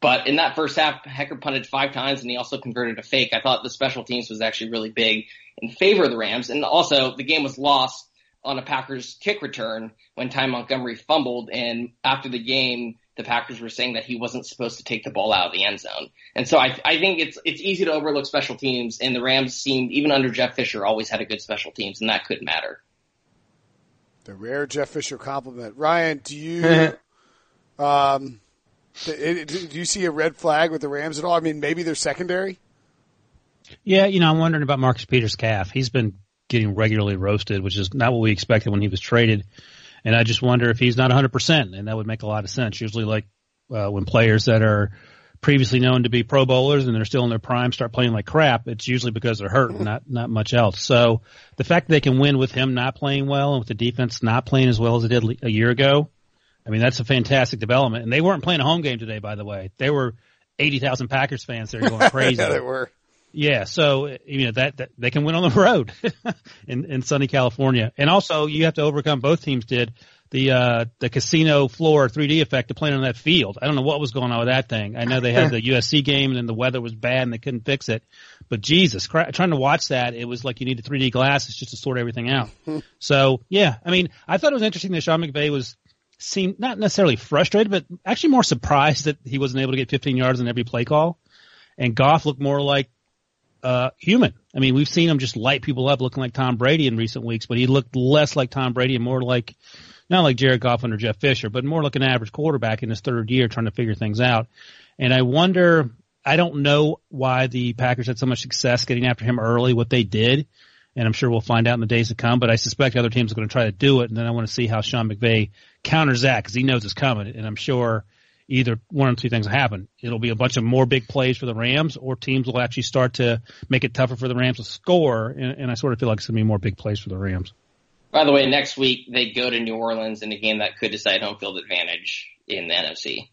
But in that first half, Hekker punted five times and he also converted a fake. I thought the special teams was actually really big in favor of the Rams. And also the game was lost on a Packers kick return when Ty Montgomery fumbled. And after the game, the Packers were saying that he wasn't supposed to take the ball out of the end zone. And so I, I think it's, it's easy to overlook special teams and the Rams seemed, even under Jeff Fisher, always had a good special teams and that could matter. The rare Jeff Fisher compliment. Ryan, do you, um, do you see a red flag with the Rams at all? I mean, maybe they're secondary. Yeah, you know, I'm wondering about Marcus Peters' calf. He's been getting regularly roasted, which is not what we expected when he was traded. And I just wonder if he's not 100%, and that would make a lot of sense. Usually, like uh, when players that are previously known to be Pro Bowlers and they're still in their prime start playing like crap, it's usually because they're hurt, not not much else. So the fact that they can win with him not playing well and with the defense not playing as well as it did a year ago, I mean that's a fantastic development. And they weren't playing a home game today, by the way. They were 80,000 Packers fans there going crazy. yeah, they were. Yeah, so you know that, that they can win on the road in in sunny California, and also you have to overcome. Both teams did the uh the casino floor 3D effect of playing on that field. I don't know what was going on with that thing. I know they had the USC game and then the weather was bad and they couldn't fix it. But Jesus, cra- trying to watch that, it was like you needed 3D glasses just to sort everything out. so yeah, I mean, I thought it was interesting that Sean McVay was seemed not necessarily frustrated, but actually more surprised that he wasn't able to get 15 yards on every play call. and Goff looked more like uh, human. I mean, we've seen him just light people up, looking like Tom Brady in recent weeks, but he looked less like Tom Brady and more like not like Jared Goff under Jeff Fisher, but more like an average quarterback in his third year trying to figure things out. And I wonder, I don't know why the Packers had so much success getting after him early, what they did. And I'm sure we'll find out in the days to come, but I suspect other teams are going to try to do it. And then I want to see how Sean McVay counters that because he knows it's coming. And I'm sure either one or two things will happen. It'll be a bunch of more big plays for the Rams or teams will actually start to make it tougher for the Rams to score. And, and I sort of feel like it's going to be more big plays for the Rams. By the way, next week they go to New Orleans in a game that could decide home field advantage in the NFC.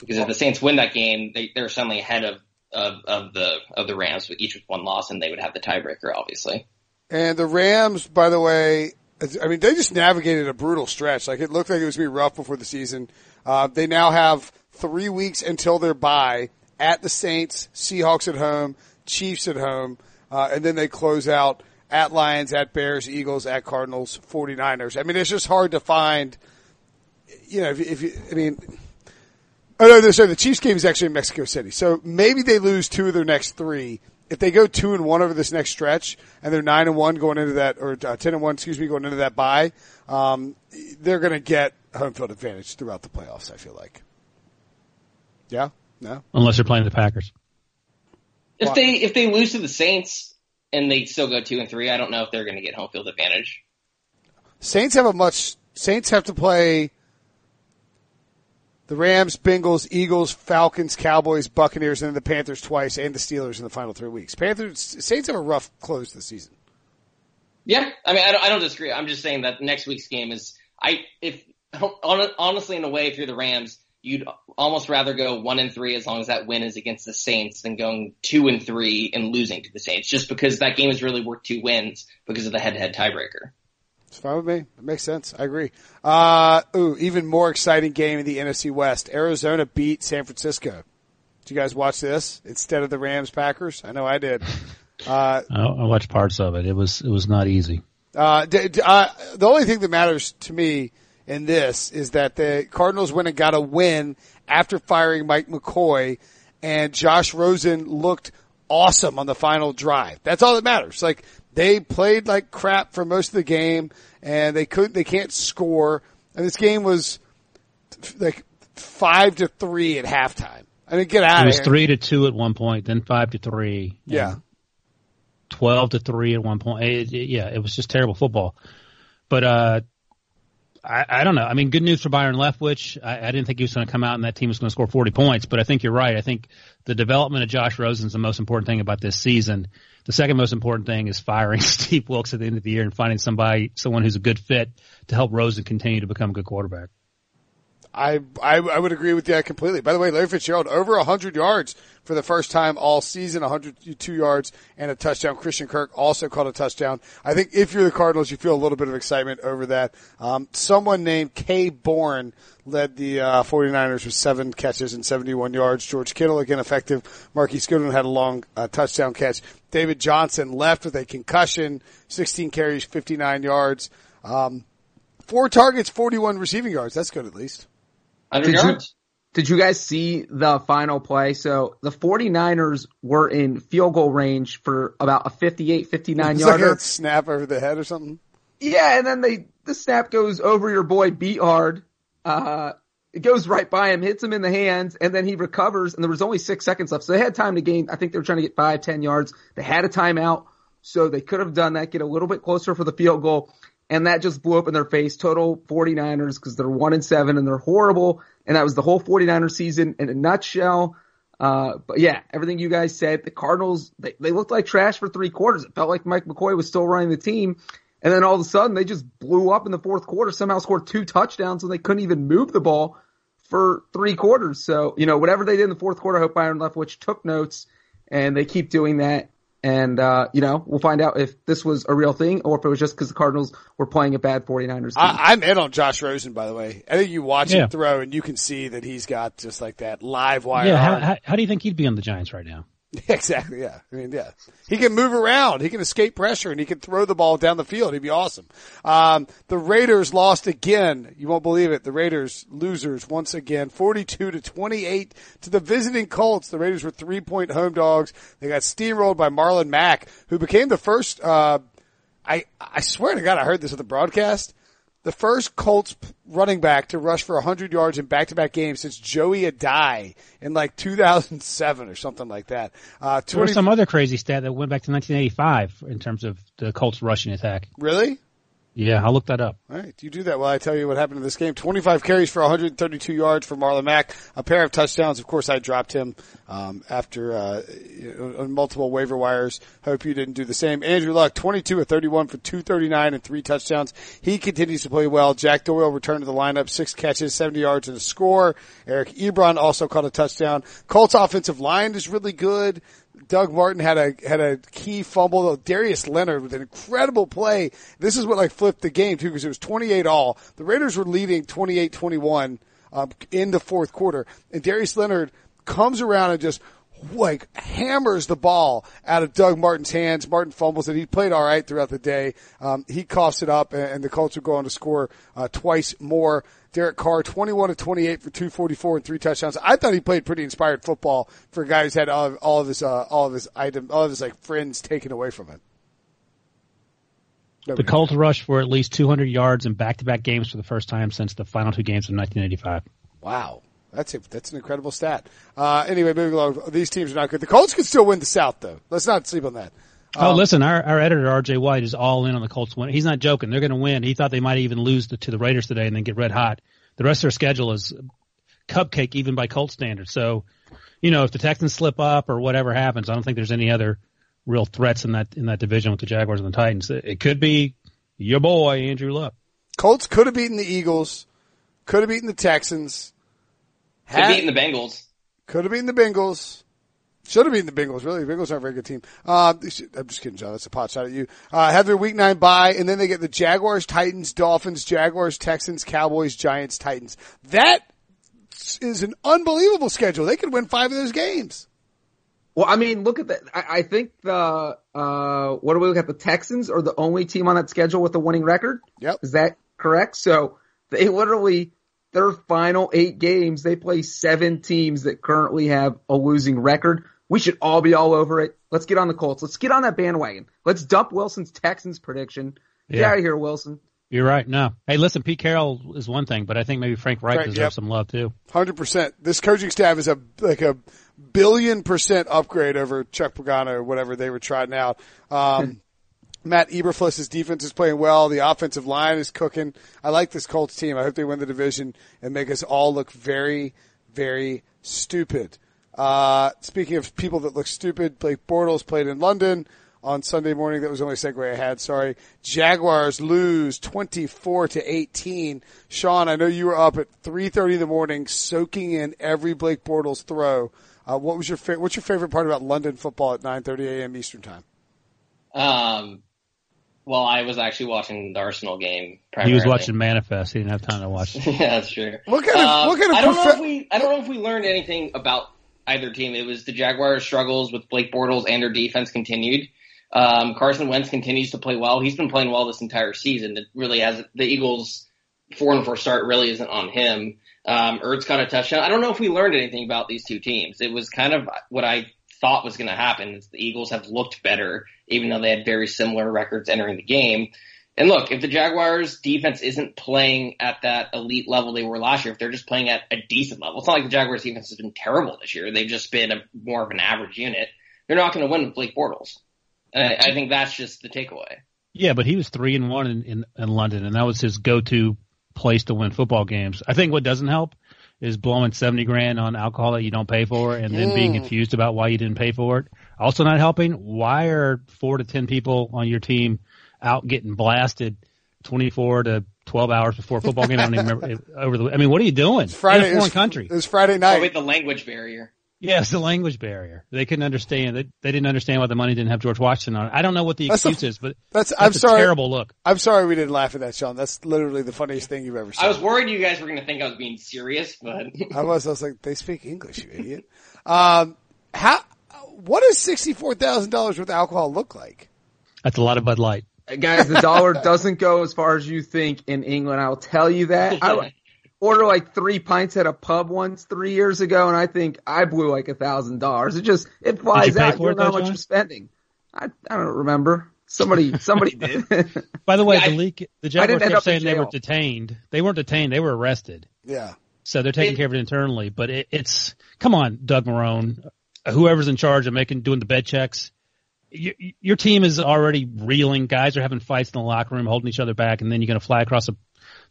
Because if the Saints win that game, they, they're suddenly ahead of, of, of the of the Rams, with each with one loss, and they would have the tiebreaker, obviously. And the Rams, by the way, I mean they just navigated a brutal stretch. Like it looked like it was going to be rough before the season. Uh, they now have three weeks until their bye at the Saints, Seahawks at home, Chiefs at home, uh, and then they close out at Lions, at Bears, Eagles, at Cardinals, 49ers. I mean, it's just hard to find, you know, if, if you, I mean, oh no, sorry, the Chiefs game is actually in Mexico City. So maybe they lose two of their next three. If they go two and one over this next stretch and they're nine and one going into that, or uh, 10 and one, excuse me, going into that bye, um, they're going to get home field advantage throughout the playoffs, I feel like. Yeah? No? Unless they're playing the Packers. If well, they, if they lose to the Saints, and they still go two and three. I don't know if they're going to get home field advantage. Saints have a much. Saints have to play the Rams, Bengals, Eagles, Falcons, Cowboys, Buccaneers, and then the Panthers twice, and the Steelers in the final three weeks. Panthers Saints have a rough close to the season. Yeah, I mean, I don't, I don't disagree. I'm just saying that next week's game is I if honestly in a way if you're the Rams you'd almost rather go one and three as long as that win is against the Saints than going two and three and losing to the Saints, just because that game is really worth two wins because of the head-to-head tiebreaker. It's fine with me. It makes sense. I agree. Uh, ooh, even more exciting game in the NFC West. Arizona beat San Francisco. Did you guys watch this instead of the Rams Packers? I know I did. Uh, I watched parts of it. It was it was not easy. Uh, d- d- uh, the only thing that matters to me in this is that the Cardinals went and got a win after firing Mike McCoy and Josh Rosen looked awesome on the final drive. That's all that matters. Like they played like crap for most of the game and they couldn't, they can't score. And this game was like five to three at halftime. I mean, get out of It was three to two at one point, then five to three. Yeah. 12 to three at one point. It, it, yeah, it was just terrible football. But, uh, I, I don't know. I mean, good news for Byron Leftwich. I, I didn't think he was going to come out and that team was going to score 40 points, but I think you're right. I think the development of Josh Rosen is the most important thing about this season. The second most important thing is firing Steve Wilks at the end of the year and finding somebody, someone who's a good fit to help Rosen continue to become a good quarterback. I, I, I would agree with that completely. By the way, Larry Fitzgerald over 100 yards for the first time all season, 102 yards and a touchdown. Christian Kirk also caught a touchdown. I think if you're the Cardinals, you feel a little bit of excitement over that. Um, someone named Kay Bourne led the uh, 49ers with seven catches and 71 yards. George Kittle again effective. Marquise Goodwin had a long uh, touchdown catch. David Johnson left with a concussion, 16 carries, 59 yards. Um, four targets, 41 receiving yards. That's good at least. Did you, did you guys see the final play? So the 49ers were in field goal range for about a 58, 59 yarder. Like snap over the head or something? Yeah, and then they, the snap goes over your boy Beathard. Uh, it goes right by him, hits him in the hands, and then he recovers, and there was only six seconds left. So they had time to gain, I think they were trying to get five, ten yards. They had a timeout, so they could have done that, get a little bit closer for the field goal and that just blew up in their face. Total 49ers because they're one and seven and they're horrible. And that was the whole 49er season in a nutshell. Uh, but yeah, everything you guys said, the Cardinals, they, they looked like trash for three quarters. It felt like Mike McCoy was still running the team. And then all of a sudden they just blew up in the fourth quarter, somehow scored two touchdowns and they couldn't even move the ball for three quarters. So, you know, whatever they did in the fourth quarter, I hope Byron Leftwich took notes and they keep doing that. And, uh, you know, we'll find out if this was a real thing or if it was just because the Cardinals were playing a bad 49ers team. I, am in on Josh Rosen, by the way. I think you watch yeah. him throw and you can see that he's got just like that live wire. Yeah. How, how, how, do you think he'd be on the Giants right now? Exactly. Yeah. I mean, yeah. He can move around. He can escape pressure and he can throw the ball down the field. He'd be awesome. Um, the Raiders lost again. You won't believe it. The Raiders losers once again, 42 to 28 to the visiting Colts. The Raiders were three point home dogs. They got steamrolled by Marlon Mack, who became the first, uh, I, I swear to God, I heard this at the broadcast the first Colts running back to rush for 100 yards in back-to-back games since Joey Addai in like 2007 or something like that. Uh, 20- there was some other crazy stat that went back to 1985 in terms of the Colts rushing attack. Really? Yeah, I'll look that up. All right, you do that while I tell you what happened in this game. 25 carries for 132 yards for Marlon Mack, a pair of touchdowns. Of course, I dropped him um, after uh, on multiple waiver wires. Hope you didn't do the same. Andrew Luck, 22 of 31 for 239 and three touchdowns. He continues to play well. Jack Doyle returned to the lineup, six catches, 70 yards and a score. Eric Ebron also caught a touchdown. Colts offensive line is really good. Doug Martin had a had a key fumble. Darius Leonard with an incredible play. This is what like flipped the game too because it was 28 all. The Raiders were leading 28-21 um, in the fourth quarter, and Darius Leonard comes around and just like hammers the ball out of Doug Martin's hands. Martin fumbles it. He played all right throughout the day. Um, he coughs it up, and, and the Colts are going to score uh, twice more. Derek Carr, 21 to 28 for 244 and three touchdowns. I thought he played pretty inspired football for a guy who's had all of, all of his, uh, all of his item, all of his like friends taken away from him. The Colts rushed for at least 200 yards in back-to-back games for the first time since the final two games of 1985. Wow. That's a, that's an incredible stat. Uh, anyway, moving along. These teams are not good. The Colts can still win the South, though. Let's not sleep on that. Oh, um, oh, listen, our, our editor, RJ White, is all in on the Colts win. He's not joking. They're going to win. He thought they might even lose to, to the Raiders today and then get red hot. The rest of their schedule is cupcake even by Colts standards. So, you know, if the Texans slip up or whatever happens, I don't think there's any other real threats in that in that division with the Jaguars and the Titans. It could be your boy Andrew Luck. Colts could have beaten the Eagles, could have beaten the Texans, could have beaten the Bengals. Could have beaten the Bengals. Should have beaten the Bengals. Really, the Bengals are a very good team. Uh, I'm just kidding, John. That's a pot shot at you. Uh, have their week nine bye, and then they get the Jaguars, Titans, Dolphins, Jaguars, Texans, Cowboys, Giants, Titans. That is an unbelievable schedule. They could win five of those games. Well, I mean, look at that. I, I think the uh, what do we look at? The Texans are the only team on that schedule with a winning record. Yep. Is that correct? So they literally their final eight games, they play seven teams that currently have a losing record. We should all be all over it. Let's get on the Colts. Let's get on that bandwagon. Let's dump Wilson's Texans prediction. Get yeah. out of here, Wilson. You're right. No. Hey, listen, Pete Carroll is one thing, but I think maybe Frank Reich deserves yep. some love too. Hundred percent. This coaching staff is a like a billion percent upgrade over Chuck Pagano or whatever they were trying out. Um, Matt Eberflus' defense is playing well. The offensive line is cooking. I like this Colts team. I hope they win the division and make us all look very, very stupid. Uh, speaking of people that look stupid, Blake Bortles played in London on Sunday morning. That was the only segue I had. Sorry. Jaguars lose 24 to 18. Sean, I know you were up at 3.30 in the morning soaking in every Blake Bortles throw. Uh, what was your fa- what's your favorite part about London football at 9:30 a.m. Eastern time? Um, well, I was actually watching the Arsenal game. Primarily. He was watching Manifest. He didn't have time to watch. yeah, that's true. What kind of um, what kind of? I don't prof- know if we I don't know if we learned anything about either team. It was the Jaguars' struggles with Blake Bortles and their defense continued. Um, Carson Wentz continues to play well. He's been playing well this entire season. It really has the Eagles' four and four start really isn't on him. Um, Ertz got a touchdown. I don't know if we learned anything about these two teams. It was kind of what I thought was going to happen. The Eagles have looked better, even though they had very similar records entering the game. And look, if the Jaguars defense isn't playing at that elite level they were last year, if they're just playing at a decent level, it's not like the Jaguars defense has been terrible this year. They've just been a, more of an average unit. They're not going to win with Blake Bortles. I, I think that's just the takeaway. Yeah, but he was three and one in, in, in London, and that was his go-to place to win football games. I think what doesn't help is blowing 70 grand on alcohol that you don't pay for and then mm. being confused about why you didn't pay for it. Also not helping, why are four to 10 people on your team out getting blasted 24 to 12 hours before football game? I don't even remember over the, I mean, what are you doing? It's Friday, in a foreign country. It's Friday night. with the language barrier. Yeah, it's the language barrier. They couldn't understand. They, they didn't understand why the money didn't have George Washington on it. I don't know what the excuse a, is, but that's, that's I'm sorry. terrible look. I'm sorry we didn't laugh at that, Sean. That's literally the funniest thing you've ever seen. I was worried you guys were going to think I was being serious, but I was. I was like, they speak English, you idiot. Um, how? what does sixty-four thousand dollars worth of alcohol look like? That's a lot of Bud Light. Guys, the dollar doesn't go as far as you think in England. I'll tell you that. I ordered like three pints at a pub once three years ago, and I think I blew like a thousand dollars. It just it flies out. You don't know how much you're spending. I I don't remember. Somebody somebody did. By the way, yeah, the leak the Jaguars kept saying they were detained. They weren't detained. They were arrested. Yeah. So they're taking it, care of it internally. But it, it's come on, Doug Marrone, whoever's in charge of making doing the bed checks your, your team is already reeling. Guys are having fights in the locker room, holding each other back, and then you're going to fly across the,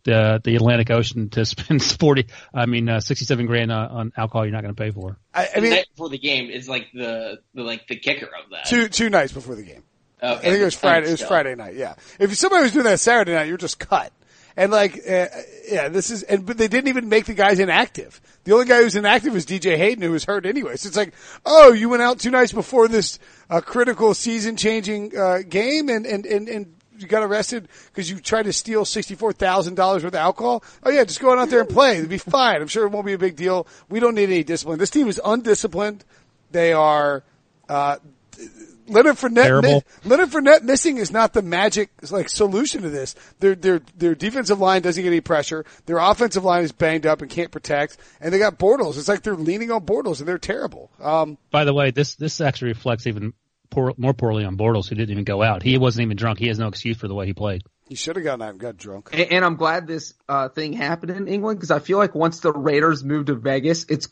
the the Atlantic Ocean to spend forty, I mean, uh, sixty-seven grand on, on alcohol you're not going to pay for. I, I mean, the night before the game is like the, the like the kicker of that. Two two nights before the game. Okay. I think it was Friday. It was Friday night. Yeah. If somebody was doing that Saturday night, you're just cut. And like, uh, yeah, this is, and but they didn't even make the guys inactive. The only guy who was inactive was DJ Hayden, who was hurt anyway. So it's like, oh, you went out two nights before this uh, critical season-changing uh, game, and and and and you got arrested because you tried to steal sixty-four thousand dollars worth of alcohol. Oh yeah, just go on out there and play. It'll be fine. I'm sure it won't be a big deal. We don't need any discipline. This team is undisciplined. They are. Uh, Leonard Fournette, Leonard Fournette missing is not the magic like solution to this. Their their their defensive line doesn't get any pressure. Their offensive line is banged up and can't protect, and they got Bortles. It's like they're leaning on Bortles, and they're terrible. Um, By the way, this this actually reflects even poor, more poorly on Bortles, who didn't even go out. He wasn't even drunk. He has no excuse for the way he played. He should have gotten out and got drunk. And, and I'm glad this uh, thing happened in England because I feel like once the Raiders moved to Vegas, it's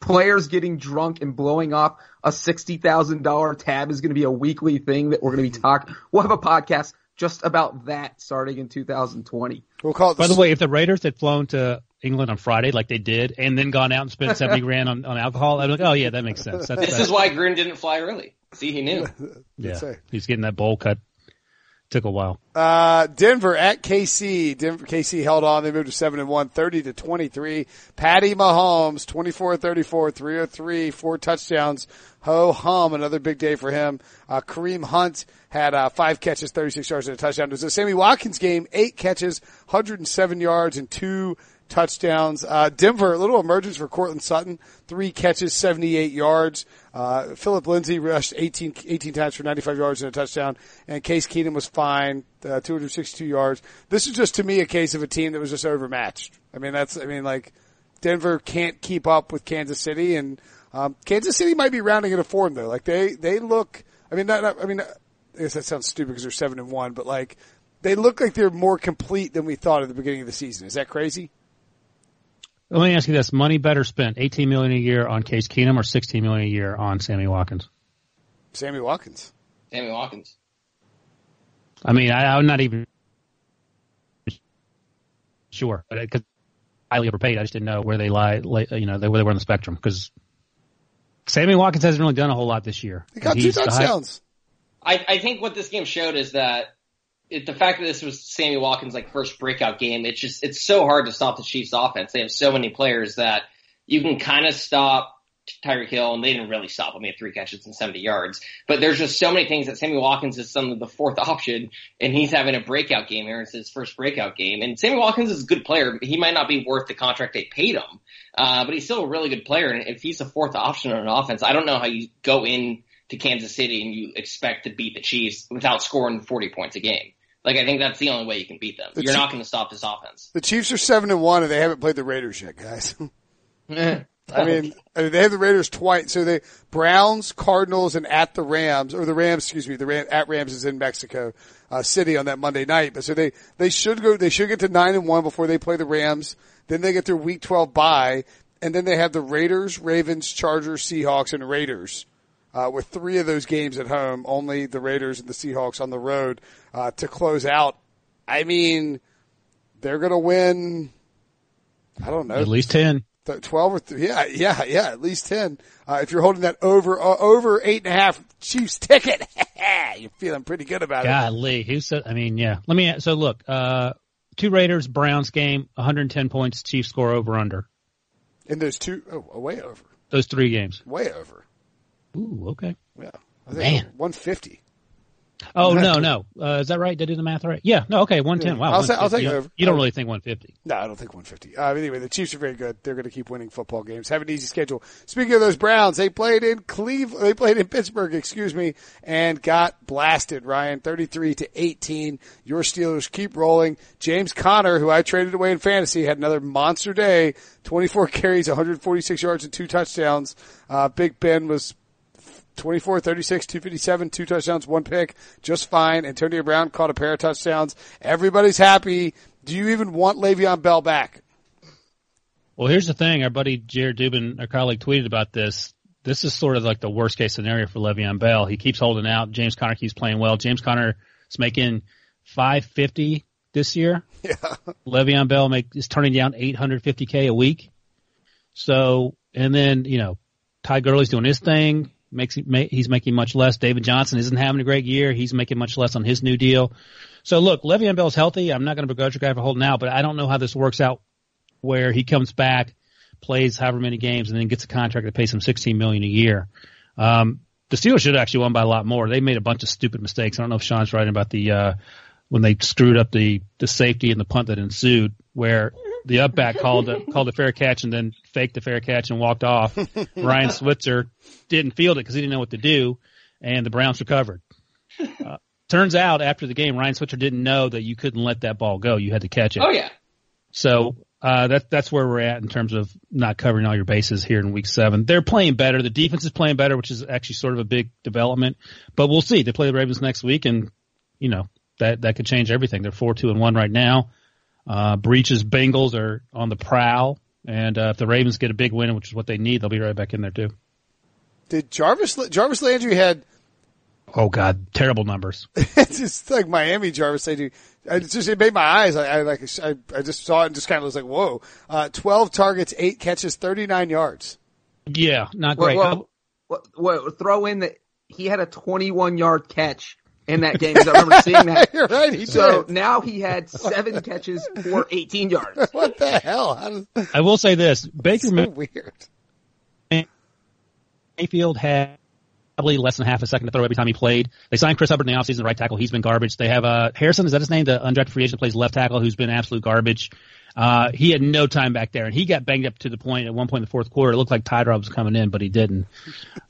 players getting drunk and blowing up a $60,000 tab is going to be a weekly thing that we're going to be talking. We'll have a podcast just about that starting in 2020. We'll call it By the way, if the Raiders had flown to England on Friday like they did and then gone out and spent 70 grand on, on alcohol, I'd be like, oh yeah, that makes sense. That's, this that's, is why Gruden didn't fly early. See, he knew. yeah. He's getting that bowl cut Took a while. Uh, Denver at KC. Denver, KC held on. They moved to 7 and 1, 30 to 23. Patty Mahomes, 24 34, 303, four touchdowns. Ho hum, another big day for him. Uh, Kareem Hunt had, uh, five catches, 36 yards and a touchdown. It was a Sammy Watkins game, eight catches, 107 yards and two touchdowns. Uh, Denver, a little emergence for Courtland Sutton, three catches, 78 yards. Uh, Phillip Lindsay rushed 18, 18 times for 95 yards and a touchdown, and Case Keenum was fine, uh, 262 yards. This is just to me a case of a team that was just overmatched. I mean, that's, I mean, like, Denver can't keep up with Kansas City, and um, Kansas City might be rounding into form though. Like they, they look. I mean, not, not I mean, I guess that sounds stupid because they're seven and one, but like they look like they're more complete than we thought at the beginning of the season. Is that crazy? Let me ask you this: money better spent, eighteen million a year on Case Keenum or sixteen million a year on Sammy Watkins? Sammy Watkins. Sammy Watkins. I mean, I, I'm not even sure, but because highly overpaid, I just didn't know where they lie. You know, where they were on the spectrum because Sammy Watkins hasn't really done a whole lot this year. He got two touchdowns. I, I think what this game showed is that it, the fact that this was Sammy Watkins' like first breakout game, it's just it's so hard to stop the Chiefs' offense. They have so many players that you can kind of stop Tyreek Hill, and they didn't really stop him. He had three catches and 70 yards. But there's just so many things that Sammy Watkins is some of the fourth option, and he's having a breakout game here. It's his first breakout game. And Sammy Watkins is a good player. He might not be worth the contract they paid him, uh, but he's still a really good player. And if he's a fourth option on an offense, I don't know how you go in to Kansas City and you expect to beat the Chiefs without scoring 40 points a game. Like I think that's the only way you can beat them. The You're not going to stop this offense. The Chiefs are seven and one, and they haven't played the Raiders yet, guys. I mean, I mean, they have the Raiders twice. So they Browns, Cardinals, and at the Rams, or the Rams, excuse me, the Ram, at Rams is in Mexico uh, City on that Monday night. But so they they should go, they should get to nine and one before they play the Rams. Then they get their Week twelve bye, and then they have the Raiders, Ravens, Chargers, Seahawks, and Raiders uh, with three of those games at home, only the Raiders and the Seahawks on the road uh, to close out. I mean, they're going to win. I don't know, at least ten. 12 or th- yeah, yeah, yeah, at least 10. Uh, if you're holding that over, uh, over eight and a half Chiefs ticket, you're feeling pretty good about Golly, it. Golly, who said, I mean, yeah, let me, so look, uh, two Raiders, Browns game, 110 points, Chiefs score over under. And those two, oh, way over. Those three games. Way over. Ooh, okay. Yeah. I think Man. 150. Oh no, no, uh, is that right? Did I do the math right? Yeah, no, okay, one ten. Yeah. Wow, I'll say- I'll take you, over. You don't really think one fifty? No, I don't think 150. Uh, anyway, the Chiefs are very good. They're going to keep winning football games. Have an easy schedule. Speaking of those Browns, they played in Cleveland. They played in Pittsburgh, excuse me, and got blasted. Ryan, 33 to 18. Your Steelers keep rolling. James Conner, who I traded away in fantasy, had another monster day. 24 carries, 146 yards, and two touchdowns. Uh, Big Ben was 24, 36, 257, two touchdowns, one pick, just fine. Antonio Brown caught a pair of touchdowns. Everybody's happy. Do you even want Le'Veon Bell back? Well, here's the thing. Our buddy Jared Dubin, our colleague, tweeted about this. This is sort of like the worst case scenario for Le'Veon Bell. He keeps holding out. James Conner keeps playing well. James Conner is making 550 this year. Yeah. Le'Veon Bell make, is turning down 850k a week. So, and then, you know, Ty Gurley's doing his thing. Makes ma- he's making much less. David Johnson isn't having a great year. He's making much less on his new deal. So look, Le'Veon Bell's healthy. I'm not going to begrudge a guy for holding out, but I don't know how this works out where he comes back, plays however many games, and then gets a contract that pays him 16 million a year. Um, the Steelers should have actually won by a lot more. They made a bunch of stupid mistakes. I don't know if Sean's writing about the uh, when they screwed up the the safety and the punt that ensued, where the up back called a, called a fair catch and then faked the fair catch and walked off. Ryan Switzer didn't field it because he didn't know what to do, and the Browns recovered. Uh, turns out after the game, Ryan Switzer didn't know that you couldn't let that ball go. You had to catch it. Oh yeah. So uh, that that's where we're at in terms of not covering all your bases here in week seven. They're playing better. The defense is playing better, which is actually sort of a big development. But we'll see. They play the Ravens next week, and you know that that could change everything. They're four two and one right now. Uh, Breech's Bengals are on the prowl, and uh, if the Ravens get a big win, which is what they need, they'll be right back in there too. Did Jarvis Jarvis Landry had Oh God, terrible numbers. it's just like Miami Jarvis Landry. It just it made my eyes. I, I like I, I just saw it and just kind of was like, whoa. Uh, Twelve targets, eight catches, thirty nine yards. Yeah, not Well, great. well, well, well, throw in that he had a 21 yard catch in that game because I remember seeing that. You're right. He So did. now he had seven catches for 18 yards. What the hell? How does, I will say this: Baker so weird. Mayfield had probably less than half a second to throw every time he played. They signed Chris Hubbard in the offseason, right tackle. He's been garbage. They have uh, Harrison, is that his name? The undrafted free agent plays left tackle, who's been absolute garbage. Uh, he had no time back there, and he got banged up to the point at one point in the fourth quarter. It looked like Tyrod was coming in, but he didn't.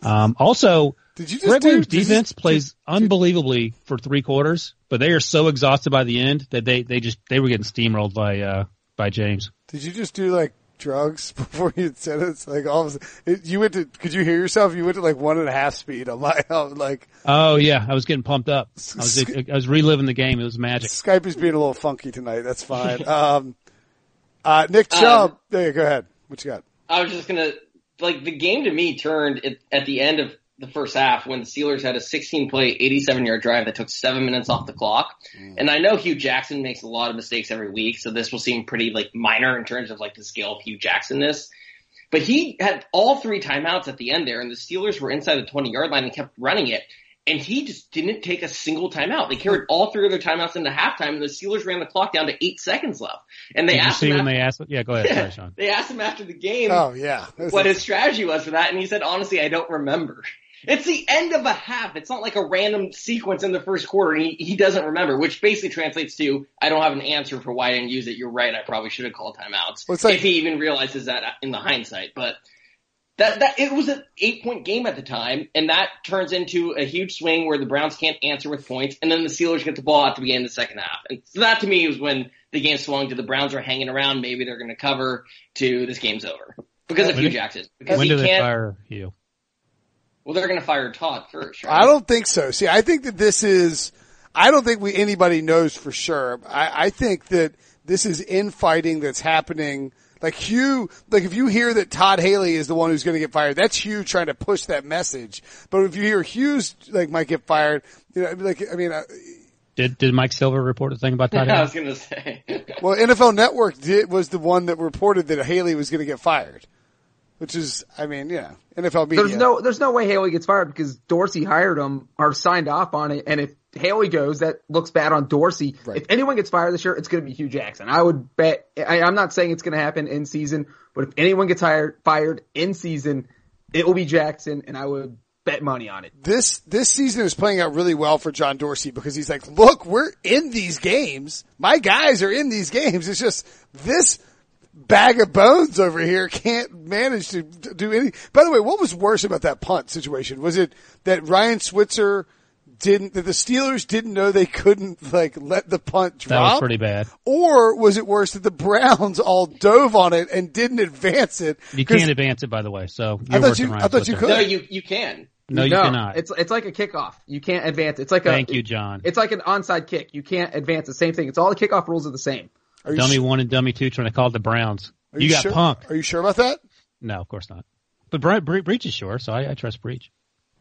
Um, also, Did you just Gregg do- Williams' did you- defense plays unbelievably for three quarters, but they are so exhausted by the end that they they just they were getting steamrolled by uh by James. Did you just do like drugs before you said it? It's like all of a sudden, it, you went to, could you hear yourself? You went to like one and a half speed on my, I'm like, Oh yeah, I was getting pumped up. I was I was reliving the game. It was magic. Skype is being a little funky tonight. That's fine. um, uh, Nick Chubb, there, go ahead. What you got? I was just gonna like the game to me turned at, at the end of the first half when the Steelers had a 16 play, 87 yard drive that took seven minutes off the clock. Mm. And I know Hue Jackson makes a lot of mistakes every week, so this will seem pretty like minor in terms of like the scale of Hue Jacksonness. But he had all three timeouts at the end there, and the Steelers were inside the 20 yard line and kept running it. And he just didn't take a single timeout. They carried all three of their timeouts into halftime, and the Steelers ran the clock down to eight seconds left. And they Did you asked see him when after- they asked? Yeah, go ahead, sorry, Sean. they asked him after the game Oh yeah. what his strategy was for that, and he said, honestly, I don't remember. It's the end of a half. It's not like a random sequence in the first quarter, and he, he doesn't remember, which basically translates to, I don't have an answer for why I didn't use it. You're right, I probably should have called timeouts. Well, like- if he even realizes that in the hindsight, but that, that, it was an eight point game at the time, and that turns into a huge swing where the Browns can't answer with points, and then the Steelers get the ball at the beginning of the second half. And so that to me was when the game swung to the Browns are hanging around, maybe they're gonna cover to this game's over. Because of When Hue Jackson. Because When he do they can't, fire you? Well, they're going to fire Todd first, right? I don't think so. See, I think that this is, I don't think we, anybody knows for sure. I, I think that this is infighting that's happening. Like Hue, like if you hear that Todd Haley is the one who's going to get fired, that's Hue trying to push that message. But if you hear Hue's like might get fired, you know, like I mean, uh, Did did Mike Silver report a thing about Todd? I Haley? was going to say. well, NFL Network did was the one that reported that Haley was going to get fired, which is, I mean, yeah, NFL media. There's no, there's no way Haley gets fired because Dorsey hired him or signed off on it. And if Haley goes, that looks bad on Dorsey. Right. If anyone gets fired this year, it's going to be Hue Jackson. I would bet. I, I'm not saying it's going to happen in season, but if anyone gets hired, fired in season, it will be Jackson. And I would bet money on it. This this season is playing out really well for John Dorsey because he's like, look, we're in these games. My guys are in these games. It's just this bag of bones over here can't manage to do any. By the way, what was worse about that punt situation? Was it that Ryan Switzer didn't, that the Steelers didn't know they couldn't like let the punt drop? That was pretty bad. Or was it worse that the Browns all dove on it and didn't advance it? You can't advance it, by the way. So I you're thought you- than I Ryan thought you could. No, you you can. No, you cannot. It's it's like a kickoff. You can't advance. It's like a Thank you, John. It's like an onside kick. You can't advance. The same thing. It's all the kickoff rules are the same. Are you, Dummy su- one and dummy two trying to call the Browns. are You, got sure? punked. Are you sure about that? No, of course not. But Bre- Bre- Breech is sure, so I, I trust Breech.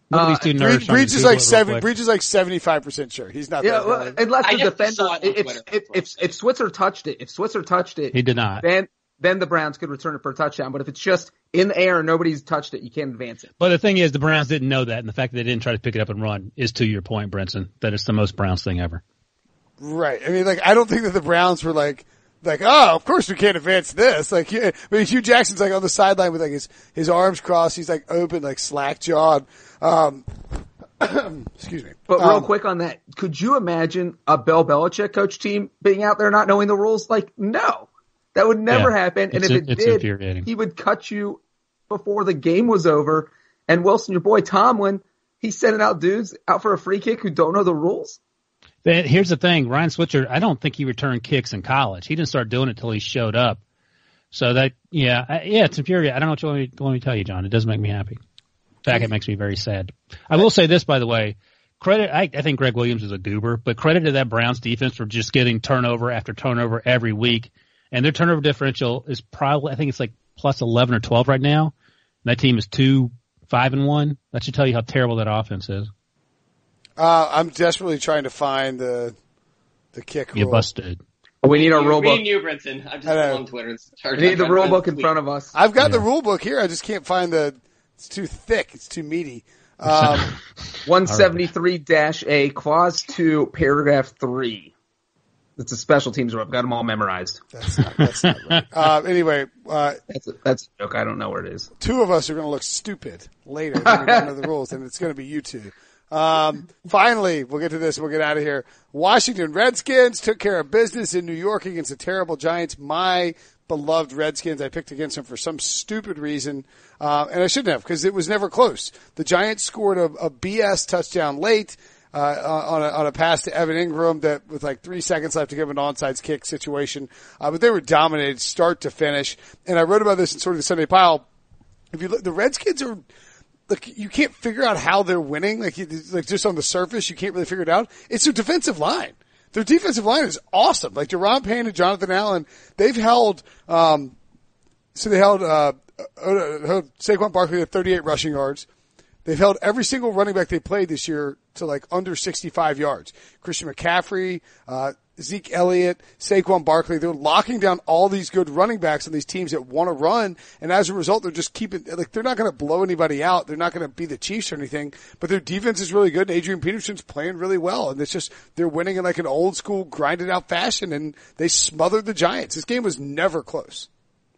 Look at Uh, these two nerds. Breech, Breech is like it seven. Breech is like seventy five percent sure. He's not. Yeah, well, unless the just defender, it if, if, if, if Switzer touched it, if Switzer touched it, He did not. then, then the Browns could return it for a touchdown. But if it's just in the air and nobody's touched it, you can't advance it. But the thing is, the Browns didn't know that, and the fact that they didn't try to pick it up and run is to your point, Brinson, that it's the most Browns thing ever. Right. I mean, like, I don't think that the Browns were like, like, oh, of course we can't advance this. Like, yeah, I mean, Hue Jackson's like on the sideline with like his, his arms crossed. He's like open, like slack jawed. Um, excuse me. But real Um, quick on that, could you imagine a Bill Belichick coach team being out there not knowing the rules? Like, no, that would never Yeah. happen. And if it it's did, he would cut you before the game was over. And Wilson, your boy Tomlin, he's sending out dudes out for a free kick who don't know the rules. Here's the thing, Ryan Switzer, I don't think he returned kicks in college. He didn't start doing it till he showed up. So that, yeah, yeah, it's infuriating. I don't know what you want me, want me to tell you, John. It doesn't make me happy. In fact, it makes me very sad. I will say this, by the way, credit, I, I think Gregg Williams is a goober, but credit to that Browns defense for just getting turnover after turnover every week. And their turnover differential is probably, I think it's like plus 11 or 12 right now. And that team is two, five and one. That should tell you how terrible that offense is. Uh, I'm desperately trying to find the, the kick You rule. busted. We need our You- rule Me book. and you, Brinson. I'm just on Twitter. and started- We need the I'm rule book in tweet. front of us. I've got the Yeah. rule book here. I just can't find the, it's too thick. It's too meaty. Um, 173-A, clause 2, paragraph 3. It's a special teams rule. I've got them all memorized. that's not, that's not right. Uh, anyway, uh, That's a, that's a joke. I don't know where it is. two of us are going to look stupid later when we don't know the rules, and it's going to be you two. Um, finally, we'll get to this. We'll get out of here. Washington Redskins took care of business in New York against the terrible Giants. My beloved Redskins. I picked against them for some stupid reason, uh, and I shouldn't have because it was never close. The Giants scored a, a BS touchdown late. Uh, on a, on a pass to Evan Engram that with like three seconds left to give an onside kick situation. Uh, but they were dominated start to finish. And I wrote about this in sort of the Sunday pile if you look, the Redskins are like you can't figure out how they're winning. Like, like just on the surface, you can't really figure it out. It's their defensive line. Their defensive line is awesome. Like Da'Ron Payne and Jonathan Allen, they've held. Um, so they held uh, uh, held Saquon Barkley at 38 rushing yards. They've held every single running back they played this year to like under 65 yards. Christian McCaffrey, uh, Zeke Elliott, Saquon Barkley. They're locking down all these good running backs on these teams that want to run. And as a result, they're just keeping, like, they're not going to blow anybody out. They're not going to be the Chiefs or anything, but their defense is really good. And Adrian Peterson's playing really well. And it's just, they're winning in like an old school grinded out fashion and they smothered the Giants. This game was never close.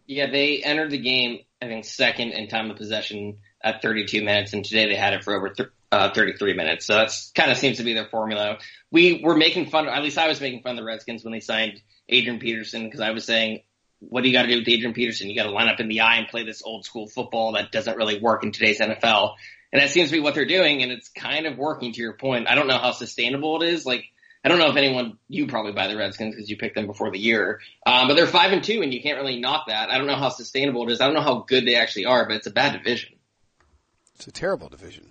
Yeah, they entered the game, I think, second in time of possession at 32 minutes, and today they had it for over uh, 33 minutes. So that's kind of seems to be their formula. We were making fun, at least I was making fun of the Redskins when they signed Adrian Peterson because I was saying, what do you got to do with Adrian Peterson? You got to line up in the eye and play this old school football that doesn't really work in today's NFL. And that seems to be what they're doing, and it's kind of working to your point. I don't know how sustainable it is. Like, I don't know if anyone, you probably buy the Redskins because you picked them before the year. Um, but they're five and two and you can't really knock that. I don't know how sustainable it is. I don't know how good they actually are, but it's a bad division. It's a terrible division.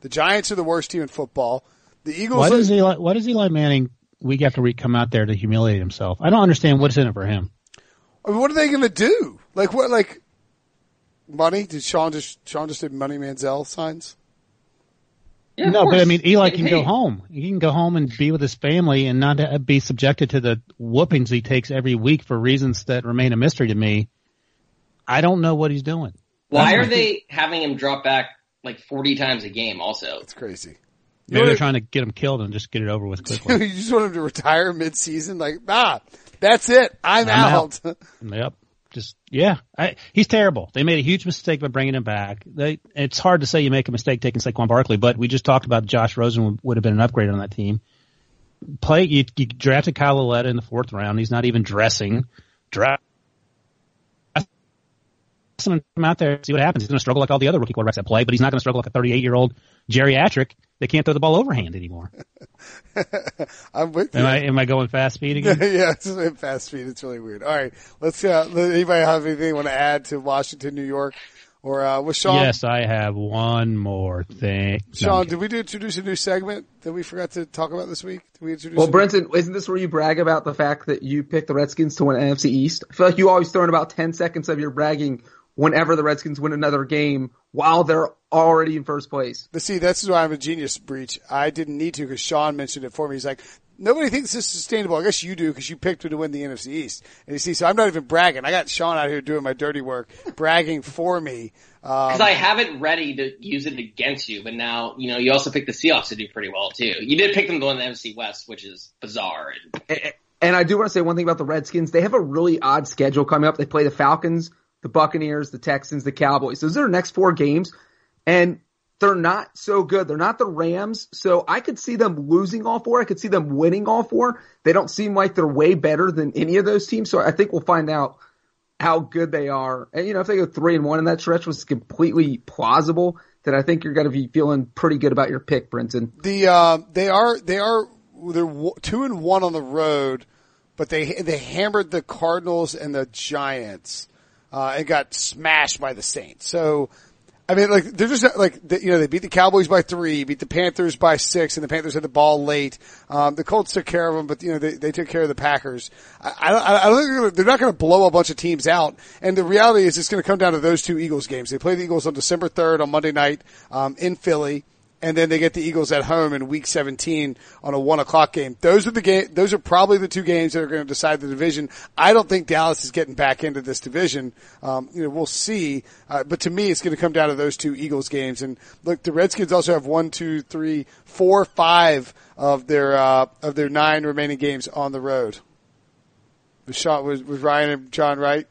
The Giants are the worst team in football. The Eagles. Why does Eli, why does Eli Manning week after week come out there to humiliate himself? I don't understand what's in it for him. I mean, what are they going to do? Like what? Like money? Did Sean just Sean just did money Manziel signs? Yeah, no, but I mean, Eli can Hey, go home. He can go home and be with his family and not uh, be subjected to the whoopings he takes every week for reasons that remain a mystery to me. I don't know what he's doing. Why are they having him drop back like 40 times a game also? It's crazy. Maybe they're trying to get him killed and just get it over with quickly. you just want him to retire mid-season? Like, ah, that's it. I'm, I'm out. yep. just yeah, I, he's terrible. They made a huge mistake by bringing him back. They, it's hard to say you make a mistake taking Saquon Barkley, but we just talked about Josh Rosen would, would have been an upgrade on that team. Play you, you drafted Kyle Lauletta in the fourth round. He's not even dressing. Draft him out there, see what happens. He's going to struggle like all the other rookie quarterbacks that play, but he's not going to struggle like a 38 year old geriatric that can't throw the ball overhand anymore. I'm with you. Am I, am I going fast speed again? yeah, it's fast speed. It's really weird. All right, let's. Uh, anybody have anything you want to add to Washington, New York, or uh, with Sean? Yes, I have one more thing. Sean, No, did we do introduce a new segment that we forgot to talk about this week? Did we introduce? Well, a- Brinson, isn't this where you brag about the fact that you picked the Redskins to win NFC East? I feel like you always throw in about 10 seconds of your bragging whenever the Redskins win another game while they're already in first place. But see, this is why I'm a genius Breech. I didn't need to because Sean mentioned it for me. He's like, nobody thinks this is sustainable. I guess you do because you picked him to win the NFC East. And you see, so I'm not even bragging. I got Sean out here doing my dirty work, bragging for me. Um, Because I have it ready to use it against you, but now, you know, you also picked the Seahawks to do pretty well too. You did pick them to win the NFC West, which is bizarre. And And I do want to say one thing about the Redskins. They have a really odd schedule coming up. They play the Falcons, the Buccaneers, the Texans, the Cowboys. Those are their next four games. And they're not so good. They're not the Rams. So I could see them losing all four. I could see them winning all four. They don't seem like they're way better than any of those teams. So I think we'll find out how good they are. And you know, if they go three and one in that stretch was completely plausible, then I think you're going to be feeling pretty good about your pick, Brinson. the uh, they are they are they're two and one on the road, but they they hammered the Cardinals and the Giants uh, and got smashed by the Saints. So. I mean, like they're just like you know they beat the Cowboys by three, beat the Panthers by six, and the Panthers had the ball late. Um, the Colts took care of them, but you know they, they took care of the Packers. I, I I don't think they're, they're not going to blow a bunch of teams out. And the reality is, it's going to come down to those two Eagles games. They play the Eagles on December third on Monday night um, in Philly and then they get the Eagles at home in Week 17 on a one o'clock game. Those are the game. Those are probably the two games that are going to decide the division. I don't think Dallas is getting back into this division. Um, you know, we'll see. Uh, but to me, it's going to come down to those two Eagles games. And look, the Redskins also have one, two, three, four, five of their uh, of their nine remaining games on the road. Was, shot was, was Ryan and John right?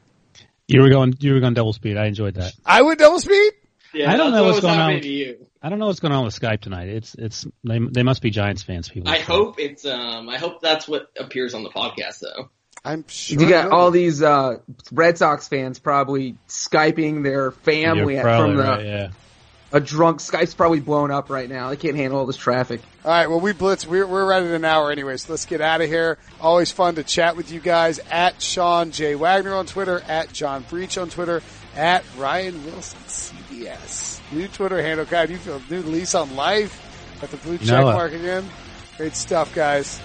You were going, you were going double speed. I enjoyed that. I would double speed. yeah, I don't know what's going on with- to you. I don't know what's going on with Skype tonight. It's, it's, they, they must be Giants fans, people. I hope it's, um, I hope that's what appears on the podcast though. I'm sure. You got all these uh, Red Sox fans probably skyping their family You're probably from the right, yeah. a drunk. Skype's probably blown up right now. They can't handle all this traffic. All right, well, we blitz. We're, we're right at an hour anyway, so let's get out of here. Always fun to chat with you guys at Sean J. Wagner on Twitter, at John Breech on Twitter, at Ryan Wilson CBS. New Twitter handle. God, you feel new lease on life. at the blue check mark again. Great stuff, guys.